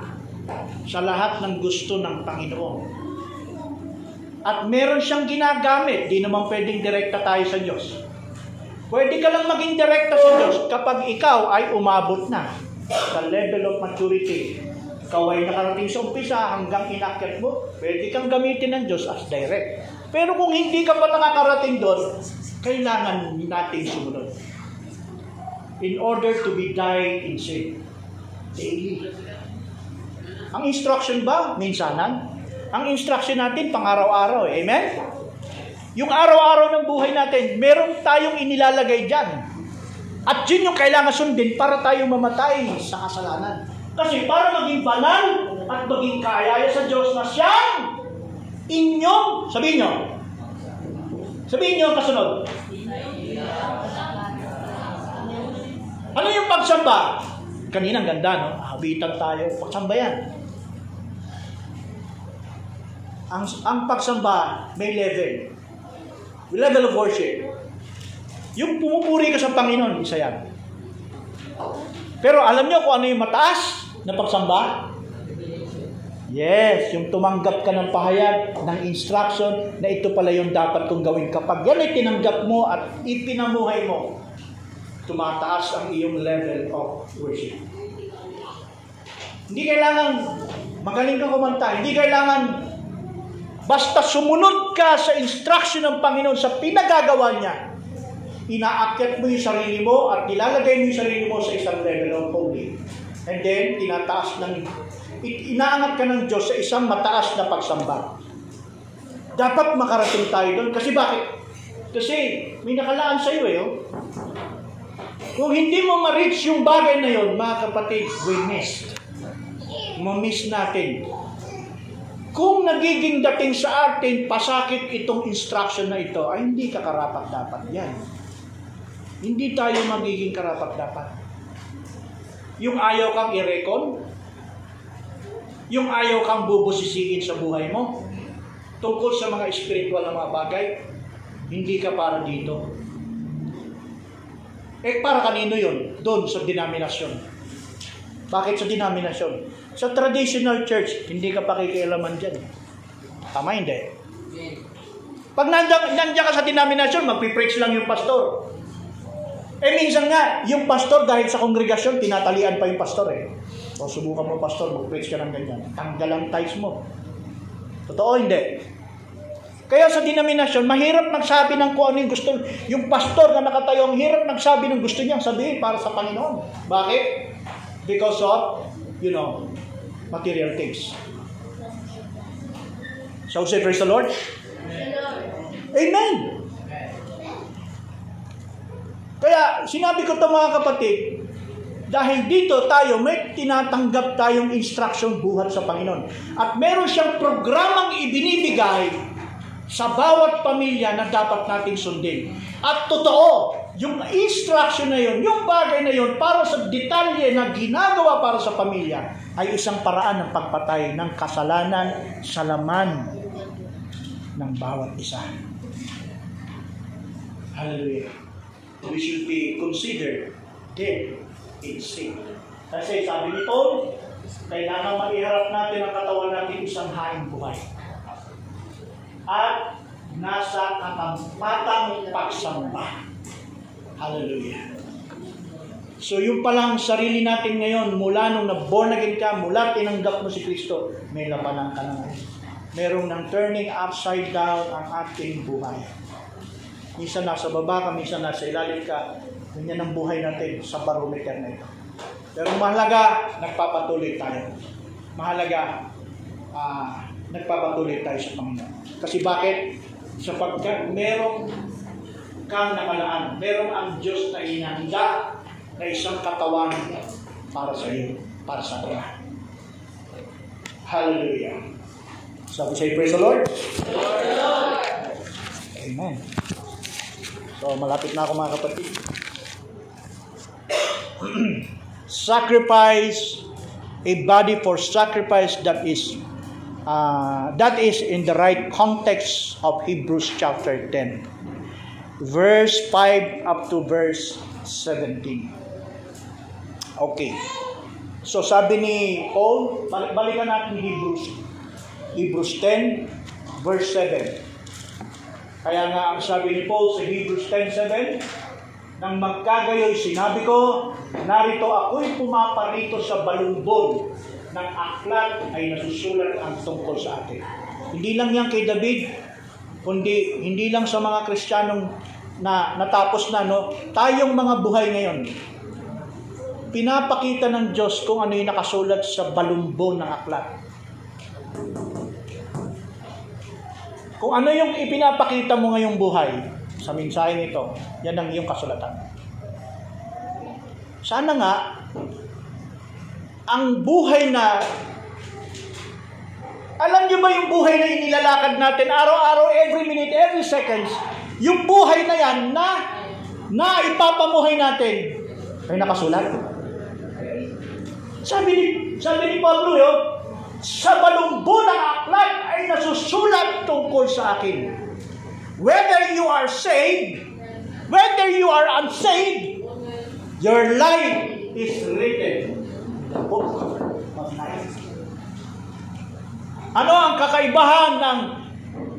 sa lahat ng gusto ng Panginoon. At meron siyang ginagamit. Di naman pwedeng direkta tayo sa Diyos. Pwede ka lang maging direkta sa Diyos kapag ikaw ay umabot na sa level of maturity. Ikaw ay nakarating sa umpisa hanggang inakyat mo, pwede kang gamitin ng Diyos as direct. Pero kung hindi ka pa nakakarating doon, kailangan natin sumunod. In order to be died in sin. Daily. Ang instruction ba? Minsanan. Ang instruction natin, pang araw-araw. Eh. Amen? Yung araw-araw ng buhay natin, meron tayong inilalagay dyan. At yun yung kailangan sundin para tayo mamatay sa kasalanan. Kasi para maging banal at maging kaayaya sa Diyos na siyang inyong, sabihin nyo, sabihin nyo ang kasunod. Ano yung pagsamba? Kanina ang ganda, no? Habitan tayo. Pagsamba yan. Ang, ang pagsamba may level. Level of worship. Yung pumupuri ka sa Panginoon, isa yan. Pero alam nyo kung ano yung mataas na pagsamba? Yes, yung tumanggap ka ng pahayag, ng instruction, na ito pala yung dapat kong gawin. Kapag yan ay tinanggap mo at ipinamuhay mo, tumataas ang iyong level of worship. Hindi kailangan magaling ka kumanta. Hindi kailangan basta sumunod ka sa instruction ng Panginoon sa pinagagawa niya. Inaakyat mo yung sarili mo at nilalagay mo yung sarili mo sa isang level of holy. And then, tinataas ng, inaangat ka ng Diyos sa isang mataas na pagsamba. Dapat makarating tayo doon. Kasi bakit? Kasi may nakalaan sa iyo eh. Oh. Kung hindi mo ma-reach yung bagay na yon, mga kapatid, we missed. Ma-miss natin. Kung nagiging dating sa atin, pasakit itong instruction na ito, ay hindi ka karapat dapat yan. Hindi tayo magiging karapat dapat. Yung ayaw kang i-recon, yung ayaw kang bubusisiin sa buhay mo, tungkol sa mga spiritual na mga bagay, hindi ka para dito. Eh, para kanino yun? Doon sa denominasyon. Bakit sa denominasyon? Sa traditional church, hindi ka pakikialaman dyan. Tama, hindi. Pag nandiyan, nandiyan ka sa denominasyon, magpipreach lang yung pastor. Eh minsan nga, yung pastor dahil sa kongregasyon, tinatalian pa yung pastor eh. O subukan mo pastor, mag-preach ka ng ganyan. Tanggal ang ties mo. Totoo, hindi. Kaya sa denominasyon, mahirap magsabi ng kung ano yung gusto. Yung pastor na nakatayo, ang hirap magsabi ng gusto niyang sabihin para sa Panginoon. Bakit? Because of, you know, material things. Shall we say praise the Lord? Amen. Kaya sinabi ko to mga kapatid, dahil dito tayo may tinatanggap tayong instruction buhat sa Panginoon. At meron siyang programang ibinibigay sa bawat pamilya na dapat nating sundin. At totoo, yung instruction na yun, yung bagay na yun, para sa detalye na ginagawa para sa pamilya, ay isang paraan ng pagpatay ng kasalanan sa laman ng bawat isa. Hallelujah. We should be considered dead in sin. Kasi sabi ni Paul, kailangan maiharap natin ang katawan natin isang haing buhay. At nasa katampatang pagsamba. Hallelujah. So yung palang sarili natin ngayon, mula nung na-born again ka, mula tinanggap mo si Kristo, may labanan ka na ngayon. Merong nang turning upside down ang ating buhay. Minsan nasa baba ka, minsan nasa ilalim ka. Ganyan ang buhay natin sa barometer na ito. Pero mahalaga, nagpapatuloy tayo. Mahalaga, uh, nagpapatuloy tayo sa Panginoon. Kasi bakit? Sapagkat merong kang nakalaan, merong ang Diyos na inanda na isang katawan para sa iyo, para sa kanya. Hallelujah. So we say, praise the Lord. Lord. Amen. So malapit na ako mga kapatid. [clears throat] sacrifice, a body for sacrifice that is uh, that is in the right context of Hebrews chapter 10 verse 5 up to verse 17 okay. So sabi ni Paul balikan natin Hebrews Hebrews 10 verse 7 kaya nga ang sabi ni Paul sa Hebrews 10.7 nang magkagayoy, sinabi ko, narito ako'y pumaparito sa balumbon ng aklat ay nasusulat ang tungkol sa atin. Hindi lang yan kay David, kundi hindi lang sa mga Kristiyanong na natapos na, no? Tayong mga buhay ngayon, pinapakita ng Diyos kung ano yung nakasulat sa balumbon ng aklat. Kung ano yung ipinapakita mo ngayong buhay, sa mensahe nito, yan ang iyong kasulatan. Sana nga, ang buhay na, alam niyo ba yung buhay na inilalakad natin araw-araw, every minute, every seconds, yung buhay na yan na, na ipapamuhay natin, ay nakasulat. Sabi ni, sabi ni Pablo yun, sa balumbo ng aklat ay nasusulat tungkol sa akin. Whether you are saved, whether you are unsaved, your life is written the book of life. Ano ang kakaibahan ng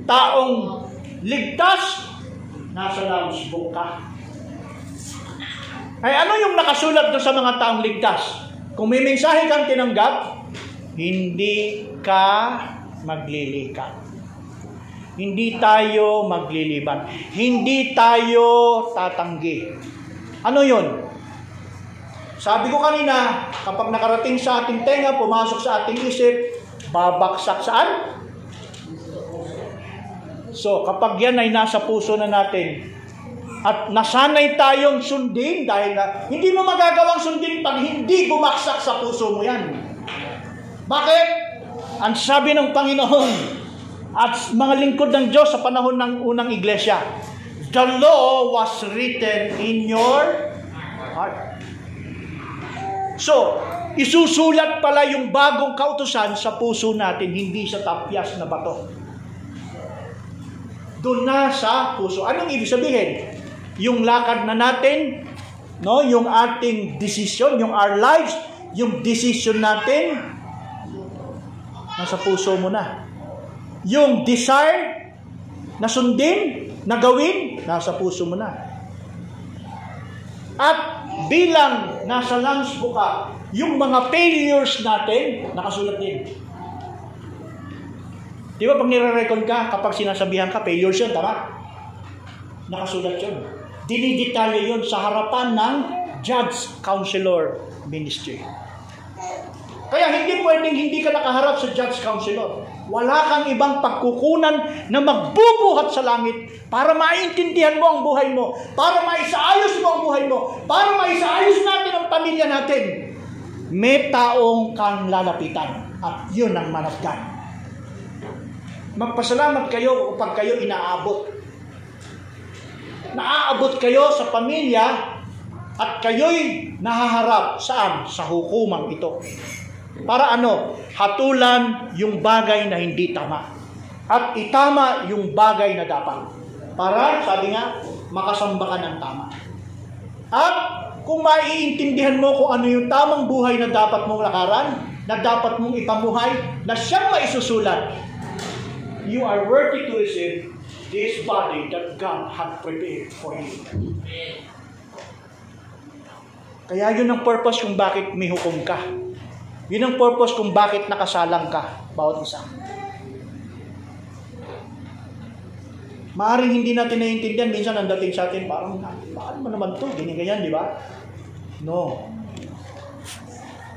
taong ligtas? Nasa Lamb's Book ka. Ay ano yung nakasulat doon sa mga taong ligtas? Kung may mensahe kang tinanggap, hindi ka maglilikat. Hindi tayo magliliban. Hindi tayo tatanggi. Ano yon? Sabi ko kanina, kapag nakarating sa ating tenga, pumasok sa ating isip, babaksak saan? So, kapag yan ay nasa puso na natin, at nasanay tayong sundin dahil na, hindi mo magagawang sundin pag hindi bumaksak sa puso mo yan. Bakit? Ang sabi ng Panginoon, at mga lingkod ng Diyos sa panahon ng unang iglesia. The law was written in your heart. So, isusulat pala yung bagong kautusan sa puso natin, hindi sa tapyas na bato. Doon na sa puso. Anong ibig sabihin? Yung lakad na natin, no, yung ating decision, yung our lives, yung decision natin, nasa puso mo na. Yung desire na sundin, na gawin, nasa puso mo na. At bilang nasa lungs mo ka, yung mga failures natin, nakasulat din. Di ba pag nire-record ka, kapag sinasabihan ka, failures yun, tama? Nakasulat yun. Dinidetalye yun sa harapan ng judge, counselor, ministry. Kaya hindi pwedeng hindi ka nakaharap sa judge, counselor. Wala kang ibang pagkukunan na magbubuhat sa langit para maintindihan mo ang buhay mo, para maisaayos mo ang buhay mo, para maisaayos natin ang pamilya natin. May taong kang lalapitan at yun ang man. Magpasalamat kayo upang kayo inaabot. Naaabot kayo sa pamilya at kayo'y nahaharap saan? Sa hukumang ito. Para ano? Hatulan yung bagay na hindi tama. At itama yung bagay na dapat. Para, sabi nga, makasamba ka ng tama. At kung maiintindihan mo kung ano yung tamang buhay na dapat mong lakaran, na dapat mong ipamuhay, na siyang maisusulat, you are worthy to receive this body that God had prepared for you. Kaya yun ang purpose kung bakit may hukom ka. Yun ang purpose kung bakit nakasalang ka, bawat isa. Maaring hindi natin naiintindihan, minsan ang dating sa atin, parang, paano mo naman to? Ganyan, ganyan, di ba? No.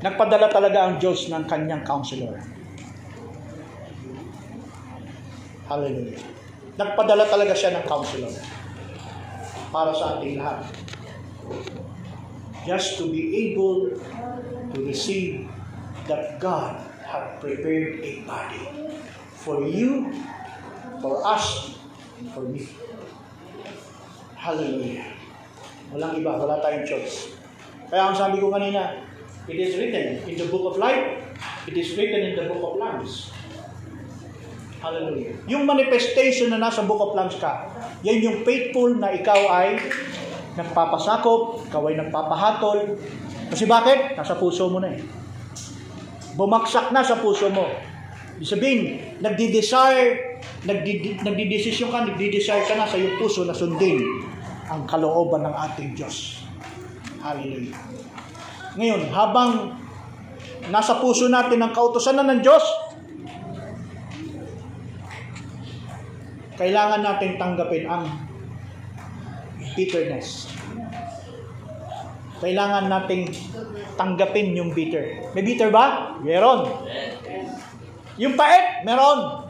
Nagpadala talaga ang Diyos ng kanyang counselor. Hallelujah. Nagpadala talaga siya ng counselor para sa ating lahat. Just to be able to receive that God had prepared a body for you, for us, for me. Hallelujah. Walang iba, wala tayong choice. Kaya ang sabi ko kanina, it is written in the book of life, it is written in the book of Lambs. Hallelujah. Yung manifestation na nasa book of Lambs ka, yan yung faithful na ikaw ay nagpapasakop, ikaw ay nagpapahatol. Kasi bakit? Nasa puso mo na eh. Bumagsak na sa puso mo. Sabihin, nagdi-desire, nagdi- nagdi-desisyon ka, nagdi-desire ka na sa iyong puso na sundin ang kalooban ng ating Diyos. Hallelujah. Ngayon, habang nasa puso natin ang kautosan ng Diyos, kailangan natin tanggapin ang bitterness. Kailangan nating tanggapin yung bitter. May bitter ba? Meron. Yung pait? Meron.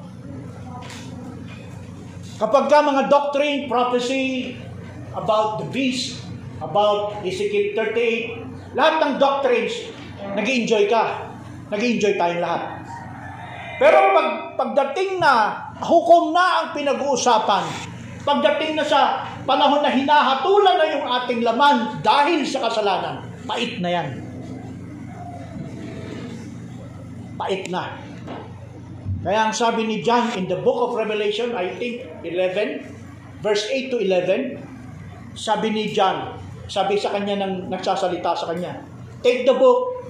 Kapag ka mga doctrine, prophecy about the beast, about Ezekiel 38, lahat ng doctrines, nag enjoy ka. nag enjoy tayong lahat. Pero pag, pagdating na, hukom na ang pinag-uusapan, pagdating na sa panahon na hinahatulan na yung ating laman dahil sa kasalanan, pait na yan. Pait na. Kaya ang sabi ni John in the book of Revelation, I think 11, verse 8 to 11, sabi ni John, sabi sa kanya nang nagsasalita sa kanya, take the book,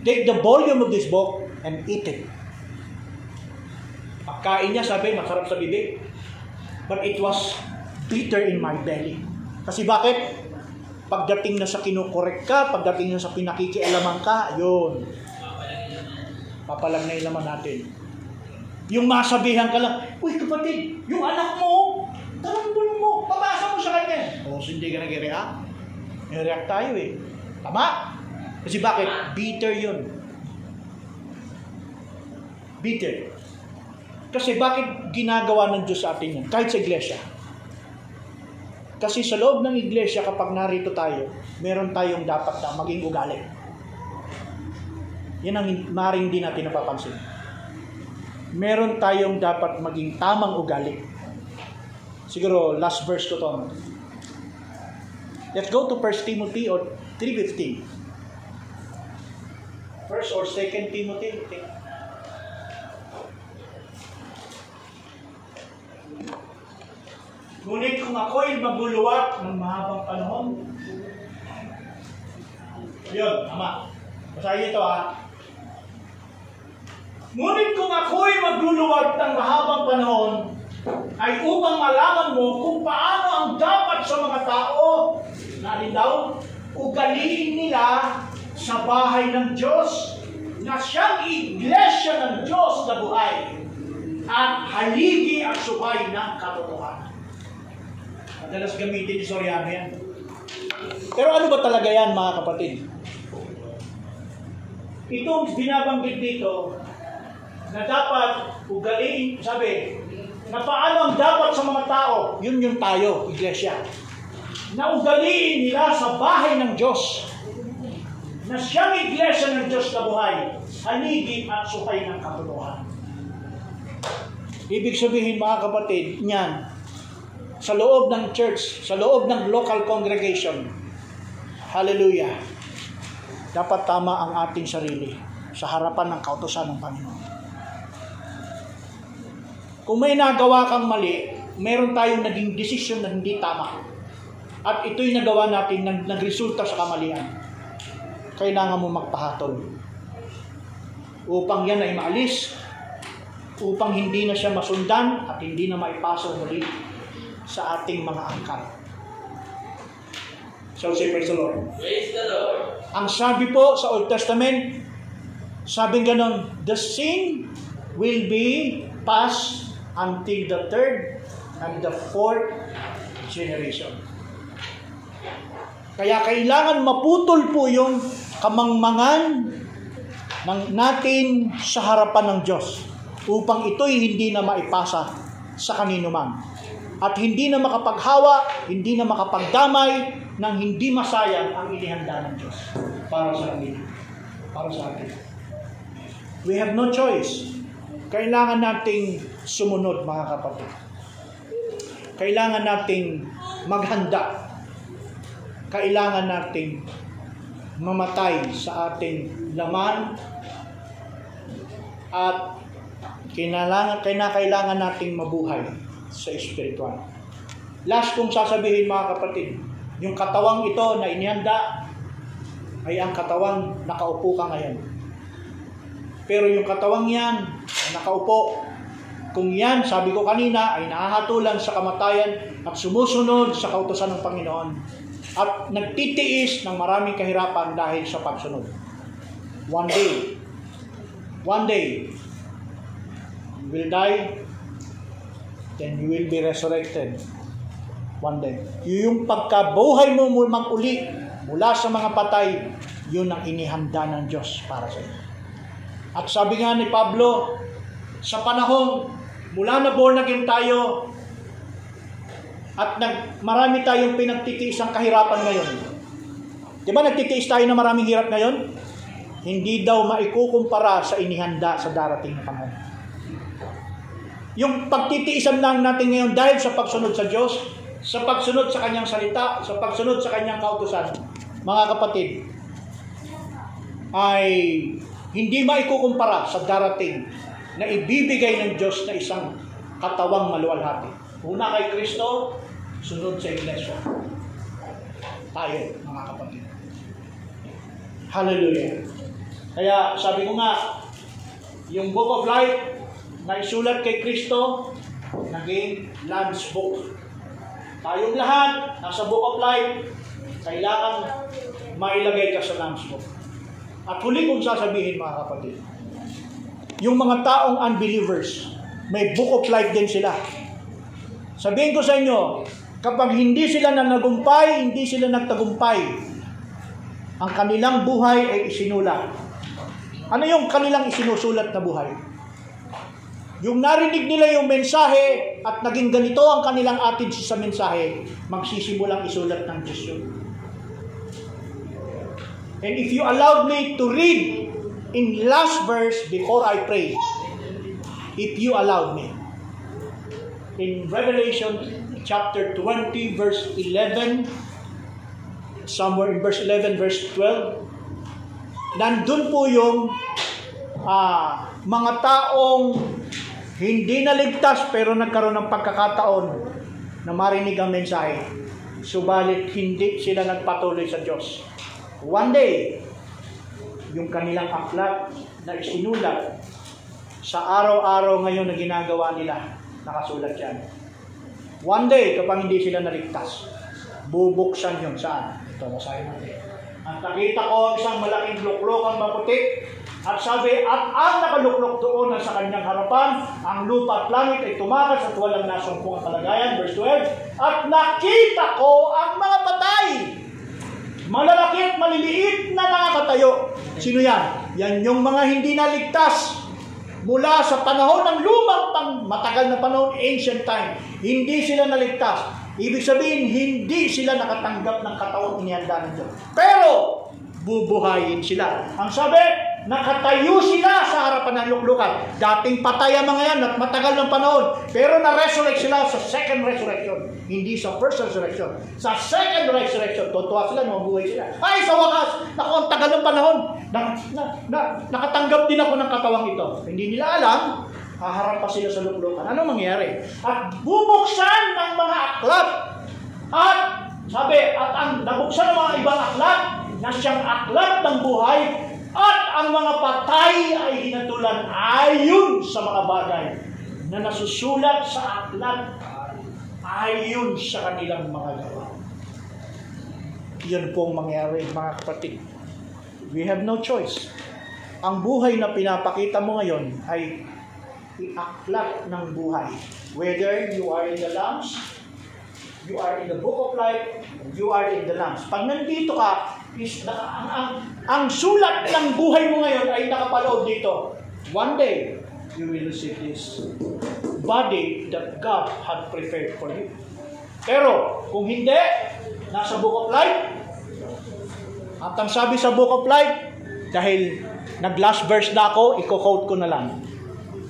take the volume of this book and eat it. Pagkain niya, sabi, masarap sa bibig. But it was bitter in my belly. Kasi bakit? Pagdating na sa kinukorek ka, pagdating na sa pinakikialaman ka, yun. Papalag na ilaman natin. Yung masabihan ka lang, Uy kapatid, yung anak mo, talambol mo, pabasa mo sa kanya. O, so hindi ka nag-react. Nag-react tayo eh. Tama? Kasi bakit? Bitter yun. Bitter. Kasi bakit ginagawa ng Diyos sa atin yan? Kahit sa iglesia. Kasi sa loob ng iglesia, kapag narito tayo, meron tayong dapat na maging ugali. Yan ang maring hindi natin napapansin. Meron tayong dapat maging tamang ugali. Siguro, last verse ko to. Let's go to 1 Timothy or 3.15. First or 2 Timothy. Ngunit kung ako'y magluluwat ng mahabang panahon, yun, tama. Basahin ito ha. Ngunit kung ako'y magluluwag ng mahabang panahon, ay upang malaman mo kung paano ang dapat sa mga tao, na alin daw, ugaliin nila sa bahay ng Diyos, na siyang iglesia ng Diyos na buhay, at haligi at subay ng katotohanan. Madalas gamitin ni Soriano yan. Pero ano ba talaga yan mga kapatid? Itong binabanggit dito, na dapat ugaliin, sabi, na paano ang dapat sa mga tao, yun yung tayo, iglesia. Na ugaliin nila sa bahay ng Diyos. Na siyang iglesia ng Diyos na buhay, haligi at sukay ng katuluhan. Ibig sabihin mga kapatid, niyan, sa loob ng church, sa loob ng local congregation, hallelujah, dapat tama ang ating sarili sa harapan ng kautosan ng Panginoon. Kung may nagawa kang mali, meron tayong naging desisyon na hindi tama. At ito'y nagawa natin nag nagresulta sa kamalian. Kailangan mo magpahatol. Upang yan ay maalis, upang hindi na siya masundan at hindi na maipasok muli sa ating mga angkan. So, say praise the Lord. Praise the Lord. Ang sabi po sa Old Testament, sabing ganon, the sin will be passed until the third and the fourth generation. Kaya kailangan maputol po yung kamangmangan ng natin sa harapan ng Diyos upang ito'y hindi na maipasa sa kanino man. At hindi na makapaghawa, hindi na makapagdamay ng hindi masayang ang inihanda ng Diyos para sa amin. Para sa atin. We have no choice. Kailangan nating sumunod mga kapatid. Kailangan nating maghanda. Kailangan nating mamatay sa ating laman at kinakailangan nating mabuhay sa espiritual. Last kong sasabihin mga kapatid, yung katawang ito na inihanda ay ang katawang nakaupo ka ngayon. Pero yung katawang yan, na nakaupo, kung yan, sabi ko kanina, ay nahahatulan sa kamatayan at sumusunod sa kautosan ng Panginoon at nagtitiis ng maraming kahirapan dahil sa pagsunod. One day, one day, will die, then you will be resurrected. One day. Yung pagkabuhay mo muli uli mula sa mga patay, yun ang inihanda ng Diyos para sa iyo. At sabi nga ni Pablo, sa panahon, mula na born again tayo, at nag, marami tayong pinagtitiis ang kahirapan ngayon. Di ba nagtitiis tayo na maraming hirap ngayon? Hindi daw maikukumpara sa inihanda sa darating na panahon. Yung pagtitiisan lang natin ngayon dahil sa pagsunod sa Diyos, sa pagsunod sa kanyang salita, sa pagsunod sa kanyang kautusan, mga kapatid, ay hindi maikukumpara sa darating na ibibigay ng Diyos na isang katawang maluwalhati. Una kay Kristo, sunod sa Iglesia. Tayo, mga kapatid. Hallelujah. Kaya sabi ko nga, yung Book of Life na isulat kay Kristo, naging Lamb's Book. Tayong lahat, nasa Book of Life, kailangan mailagay ka sa Lamb's Book. At huli kong sasabihin mga kapatid, yung mga taong unbelievers, may Book of Life din sila. Sabihin ko sa inyo, kapag hindi sila na nagumpay, hindi sila nagtagumpay, ang kanilang buhay ay isinulat. Ano yung kanilang isinusulat na buhay? Yung narinig nila yung mensahe at naging ganito ang kanilang atid sa mensahe, magsisimulang isulat ng Diyos yun. And if you allowed me to read in last verse before I pray, if you allowed me, in Revelation chapter 20 verse 11, somewhere in verse 11, verse 12, nandun po yung ah, mga taong hindi naligtas pero nagkaroon ng pagkakataon na marinig ang mensahe. Subalit hindi sila nagpatuloy sa Diyos. One day, yung kanilang aklat na isinulat sa araw-araw ngayon na ginagawa nila, nakasulat yan. One day, kapag hindi sila naligtas, bubuksan yun saan? Ito, basahin natin. At nakita ko ang isang malaking luklok ang maputi at sabi, at ang nakaluklok doon na sa kanyang harapan, ang lupa at langit ay tumakas at walang nasumpong ang kalagayan. Verse 12, At nakita ko ang mga patay, malalaki at maliliit na nakakatayo. Sino yan? Yan yung mga hindi naligtas mula sa panahon ng lumang pang matagal na panahon, ancient time. Hindi sila naligtas. Ibig sabihin, hindi sila nakatanggap ng kataon inihanda ng Diyos. Pero, bubuhayin sila. Ang sabi, nakatayo sila sa harapan ng luklukan. Dating patay ang mga yan at matagal ng panahon. Pero na-resurrect sila sa second resurrection. Hindi sa first resurrection. Sa second resurrection, totoo sila, mabuhay sila. Ay, sa wakas, naku, ang tagal ng panahon. Na, na, na, nakatanggap din ako ng katawang ito. Hindi nila alam, haharap pa sila sa luklukan. Ano mangyari? At bubuksan ng mga aklat. At sabi, at ang nabuksan ng mga ibang aklat na siyang aklat ng buhay at ang mga patay ay hinatulan ayon sa mga bagay na nasusulat sa aklat ayon sa kanilang mga gawa. Yan po ang mangyari, mga kapatid. We have no choice. Ang buhay na pinapakita mo ngayon ay iaklat ng buhay. Whether you are in the Lambs, you are in the book of life, you are in the Lambs. Pag nandito ka, is na, ang, ang, ang sulat ng buhay mo ngayon ay nakapaloob dito. One day, you will receive this body that God had prepared for you. Pero, kung hindi, nasa book of life, at ang sabi sa book of life, dahil nag-last verse na ako, i-quote ko na lang.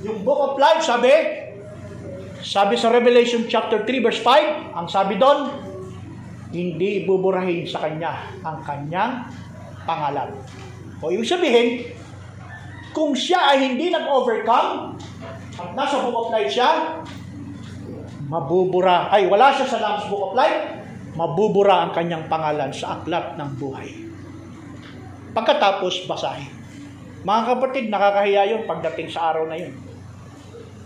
Yung book of life, sabi, sabi sa Revelation chapter 3 verse 5, ang sabi doon, hindi buburahin sa kanya ang kanyang pangalan. O ibig sabihin, kung siya ay hindi nag-overcome, at nasa book of life siya, mabubura, ay wala siya sa Lamb's Book of Life, mabubura ang kanyang pangalan sa aklat ng buhay. Pagkatapos, basahin. Mga kapatid, nakakahiya yun pagdating sa araw na yun.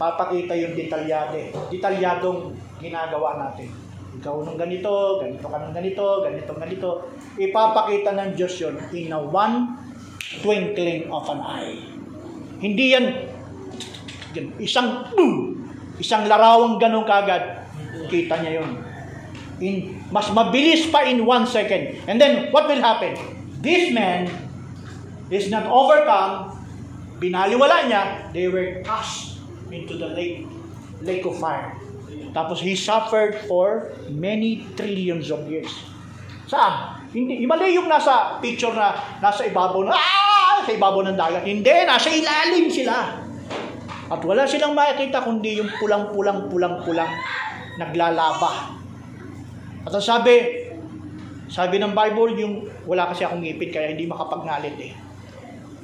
Papakita yung detalyade, detalyadong ginagawa natin. Ikaw nung ganito, ganito ka nung ganito, ganito, ganito. Ipapakita ng Diyos yun in a one twinkling of an eye. Hindi yan, yan isang, boom, isang larawang ganun kagad. Kita niya yun. In, mas mabilis pa in one second. And then, what will happen? This man is not overcome, binaliwala niya, they were cast into the lake, lake of fire. Tapos he suffered for many trillions of years. Saan? Hindi, mali yung nasa picture na nasa ibabaw na, ah, sa ibabaw ng dagat. Hindi, nasa ilalim sila. At wala silang makikita kundi yung pulang-pulang-pulang-pulang naglalaba. At ang sabi, sabi ng Bible, yung wala kasi akong ngipin kaya hindi makapagnalit eh.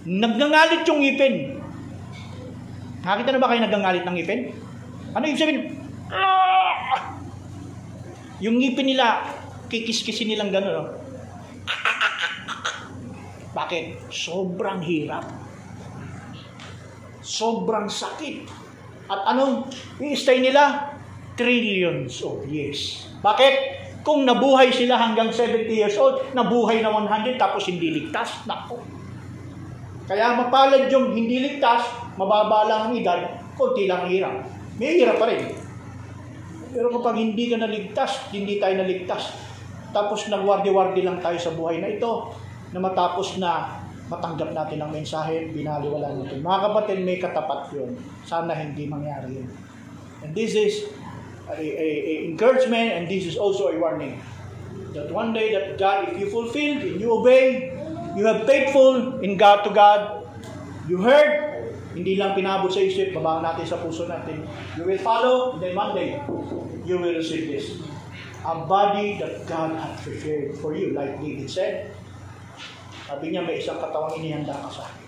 Nagngangalit yung ngipin. Nakita na ba kayo nagngangalit ng ngipin? Ano ibig sabihin? Ah! Yung ngipin nila, kikis-kisin nilang gano'n. No? Bakit? Sobrang hirap. Sobrang sakit. At anong i-stay nila? Trillions of years. Bakit? Kung nabuhay sila hanggang 70 years old, nabuhay na 100 tapos hindi ligtas, nako. Kaya mapalad yung hindi ligtas, mababa lang ang edad, konti lang ang hirap. May hirap pa rin. Pero kapag hindi ka naligtas, hindi tayo naligtas, tapos nagwardi-wardi lang tayo sa buhay na ito, na matapos na matanggap natin ang mensahe, binaliwala natin. Mga kapatid, may katapat yun. Sana hindi mangyari yun. And this is a, a, a encouragement and this is also a warning. That one day that God, if you fulfill and you obey, you have faithful in God to God, you heard, hindi lang pinabot sa isip, babaan natin sa puso natin. You will follow, then one you will receive this. A body that God had prepared for you, like David said. Sabi niya, may isang katawang inihanda ka sa akin.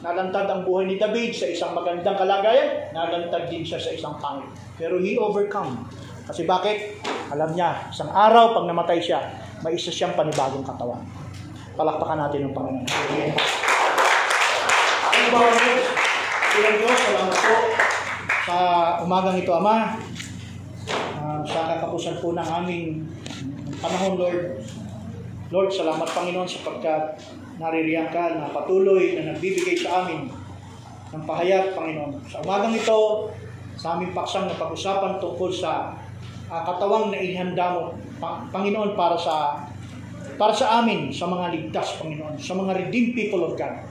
Nalantad ang buhay ni David sa isang magandang kalagayan, nalantad din siya sa isang pangit. Pero he overcome Kasi bakit? Alam niya, isang araw pag namatay siya, may isa siyang panibagong katawan. Palakpakan natin ang Panginoon. Amen. Ang bawat Diyos, Tulang Diyos, salamat po sa umagang ito, Ama. Ah, sa katapusan po ng aming panahon, Lord. Lord, salamat Panginoon sapagkat naririyan ka na patuloy na nagbibigay sa amin ng pahayag, Panginoon. Sa umagang ito, sa aming paksang na pag-usapan tungkol sa ah, katawang na inihanda mo, Pa- Panginoon, para sa para sa amin, sa mga ligtas, Panginoon, sa mga redeemed people of God.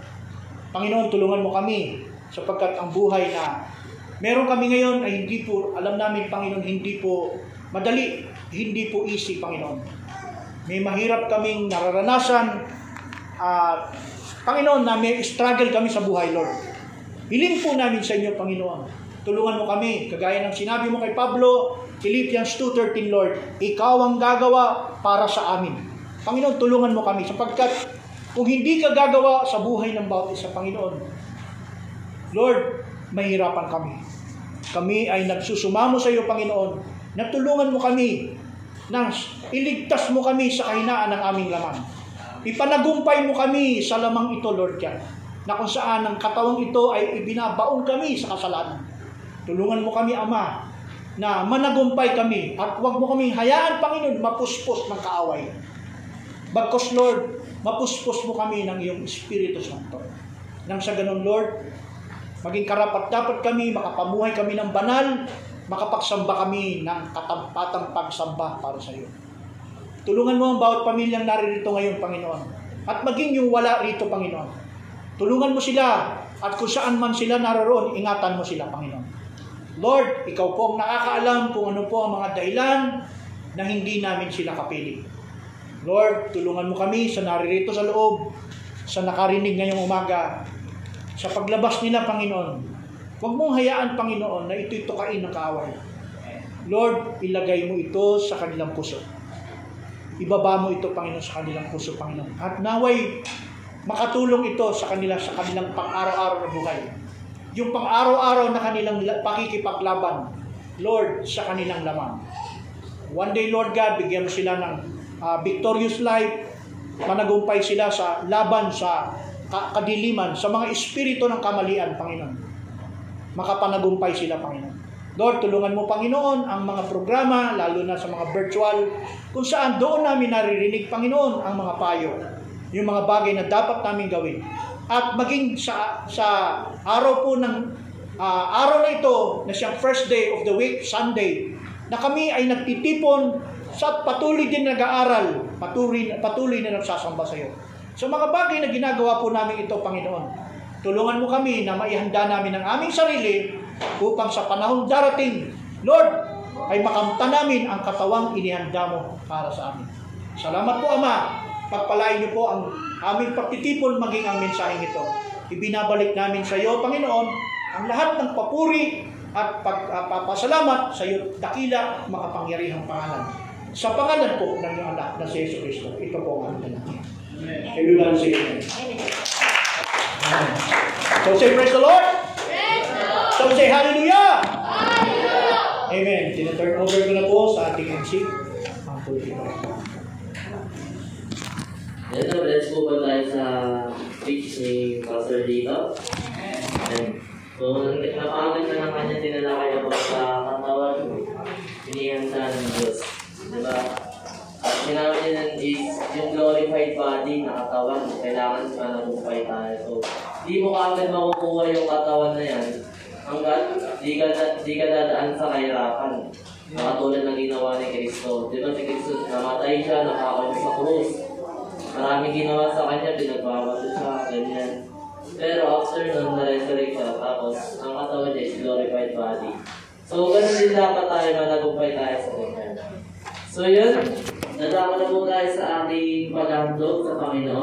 Panginoon, tulungan mo kami sapagkat ang buhay na meron kami ngayon ay hindi po, alam namin, Panginoon, hindi po madali, hindi po easy, Panginoon. May mahirap kaming nararanasan at Panginoon, na may struggle kami sa buhay, Lord. Hiling po namin sa inyo, Panginoon. Tulungan mo kami, kagaya ng sinabi mo kay Pablo, Philippians 2.13, Lord, ikaw ang gagawa para sa amin. Panginoon, tulungan mo kami sapagkat kung hindi ka gagawa sa buhay ng bawat isa, Panginoon, Lord, mahirapan kami. Kami ay nagsusumamo sa iyo, Panginoon, na tulungan mo kami nang iligtas mo kami sa kahinaan ng aming laman. Ipanagumpay mo kami sa lamang ito, Lord God, na kung saan ang katawang ito ay ibinabaon kami sa kasalanan. Tulungan mo kami, Ama, na managumpay kami at huwag mo kami hayaan, Panginoon, mapuspos ng kaaway. Bagkos, Lord, mapuspos mo kami ng iyong Espiritu Santo. Nang sa ganun, Lord, maging karapat dapat kami, makapamuhay kami ng banal, makapagsamba kami ng katampatang pagsamba para sa iyo. Tulungan mo ang bawat pamilyang naririto ngayon, Panginoon. At maging yung wala rito, Panginoon. Tulungan mo sila at kung saan man sila naroon, ingatan mo sila, Panginoon. Lord, ikaw po ang nakakaalam kung ano po ang mga dahilan na hindi namin sila kapili. Lord, tulungan mo kami sa naririto sa loob, sa nakarinig ngayong umaga, sa paglabas nila, Panginoon. Huwag mong hayaan, Panginoon, na ito'y tukain ng kaaway. Lord, ilagay mo ito sa kanilang puso. Ibaba mo ito, Panginoon, sa kanilang puso, Panginoon. At naway, makatulong ito sa kanila, sa kanilang pang-araw-araw na buhay. Yung pang-araw-araw na kanilang la- pakikipaglaban, Lord, sa kanilang laman. One day, Lord God, bigyan mo sila ng ah, victorious life, managumpay sila sa laban sa ka- kadiliman, sa mga espiritu ng kamalian, Panginoon. Makapanagumpay sila, Panginoon. Lord, tulungan mo, Panginoon, ang mga programa, lalo na sa mga virtual, kung saan doon namin naririnig, Panginoon, ang mga payo, yung mga bagay na dapat namin gawin. At maging sa, sa araw po ng ah, araw na ito, na siyang first day of the week, Sunday, na kami ay nagtitipon sa patuloy din nag-aaral, patuloy, patuloy na nagsasamba sa iyo. Sa mga bagay na ginagawa po namin ito, Panginoon, tulungan mo kami na maihanda namin ang aming sarili upang sa panahon darating, Lord, ay makamta namin ang katawang inihanda mo para sa amin. Salamat po, Ama. Pagpalain niyo po ang aming pagtitipon maging ang mensaheng ito. Ibinabalik namin sa iyo, Panginoon, ang lahat ng papuri at pagpapasalamat sa iyo dakila at makapangyarihang pangalan. Sa pangalan po ng anak na si Yesu Cristo. Ito po ang dalangin. Everyone say amen. So say praise the Lord. So say hallelujah. Amen. Tina-turn over ko na po sa ating MC. Ang politiko. Ito, let's move on tayo sa speech ni Pastor dito. And, so, napakagod na ng kanya tinalakay ako sa katawan, inihanda ng Diyos. Diba? At sinabi niya is, yung glorified body na katawan, kailangan managumpay tayo. So, di mo kaagad makukuha yung katawan na yan hanggat di ka, di ka dadaan sa kahirapan. Na katulad ng ginawa ni Kristo. Di ba si Kristo, namatay siya, nakakawin sa krus. Maraming ginawa sa kanya, pinagbabato siya, ganyan. Pero after nun, na-resurrect siya, tapos ang katawan niya is glorified body. So, ganun din dapat tayo managumpay tayo sa ganyan. So, yun. Nadama na po tayo sa ating paghandog sa Panginoon.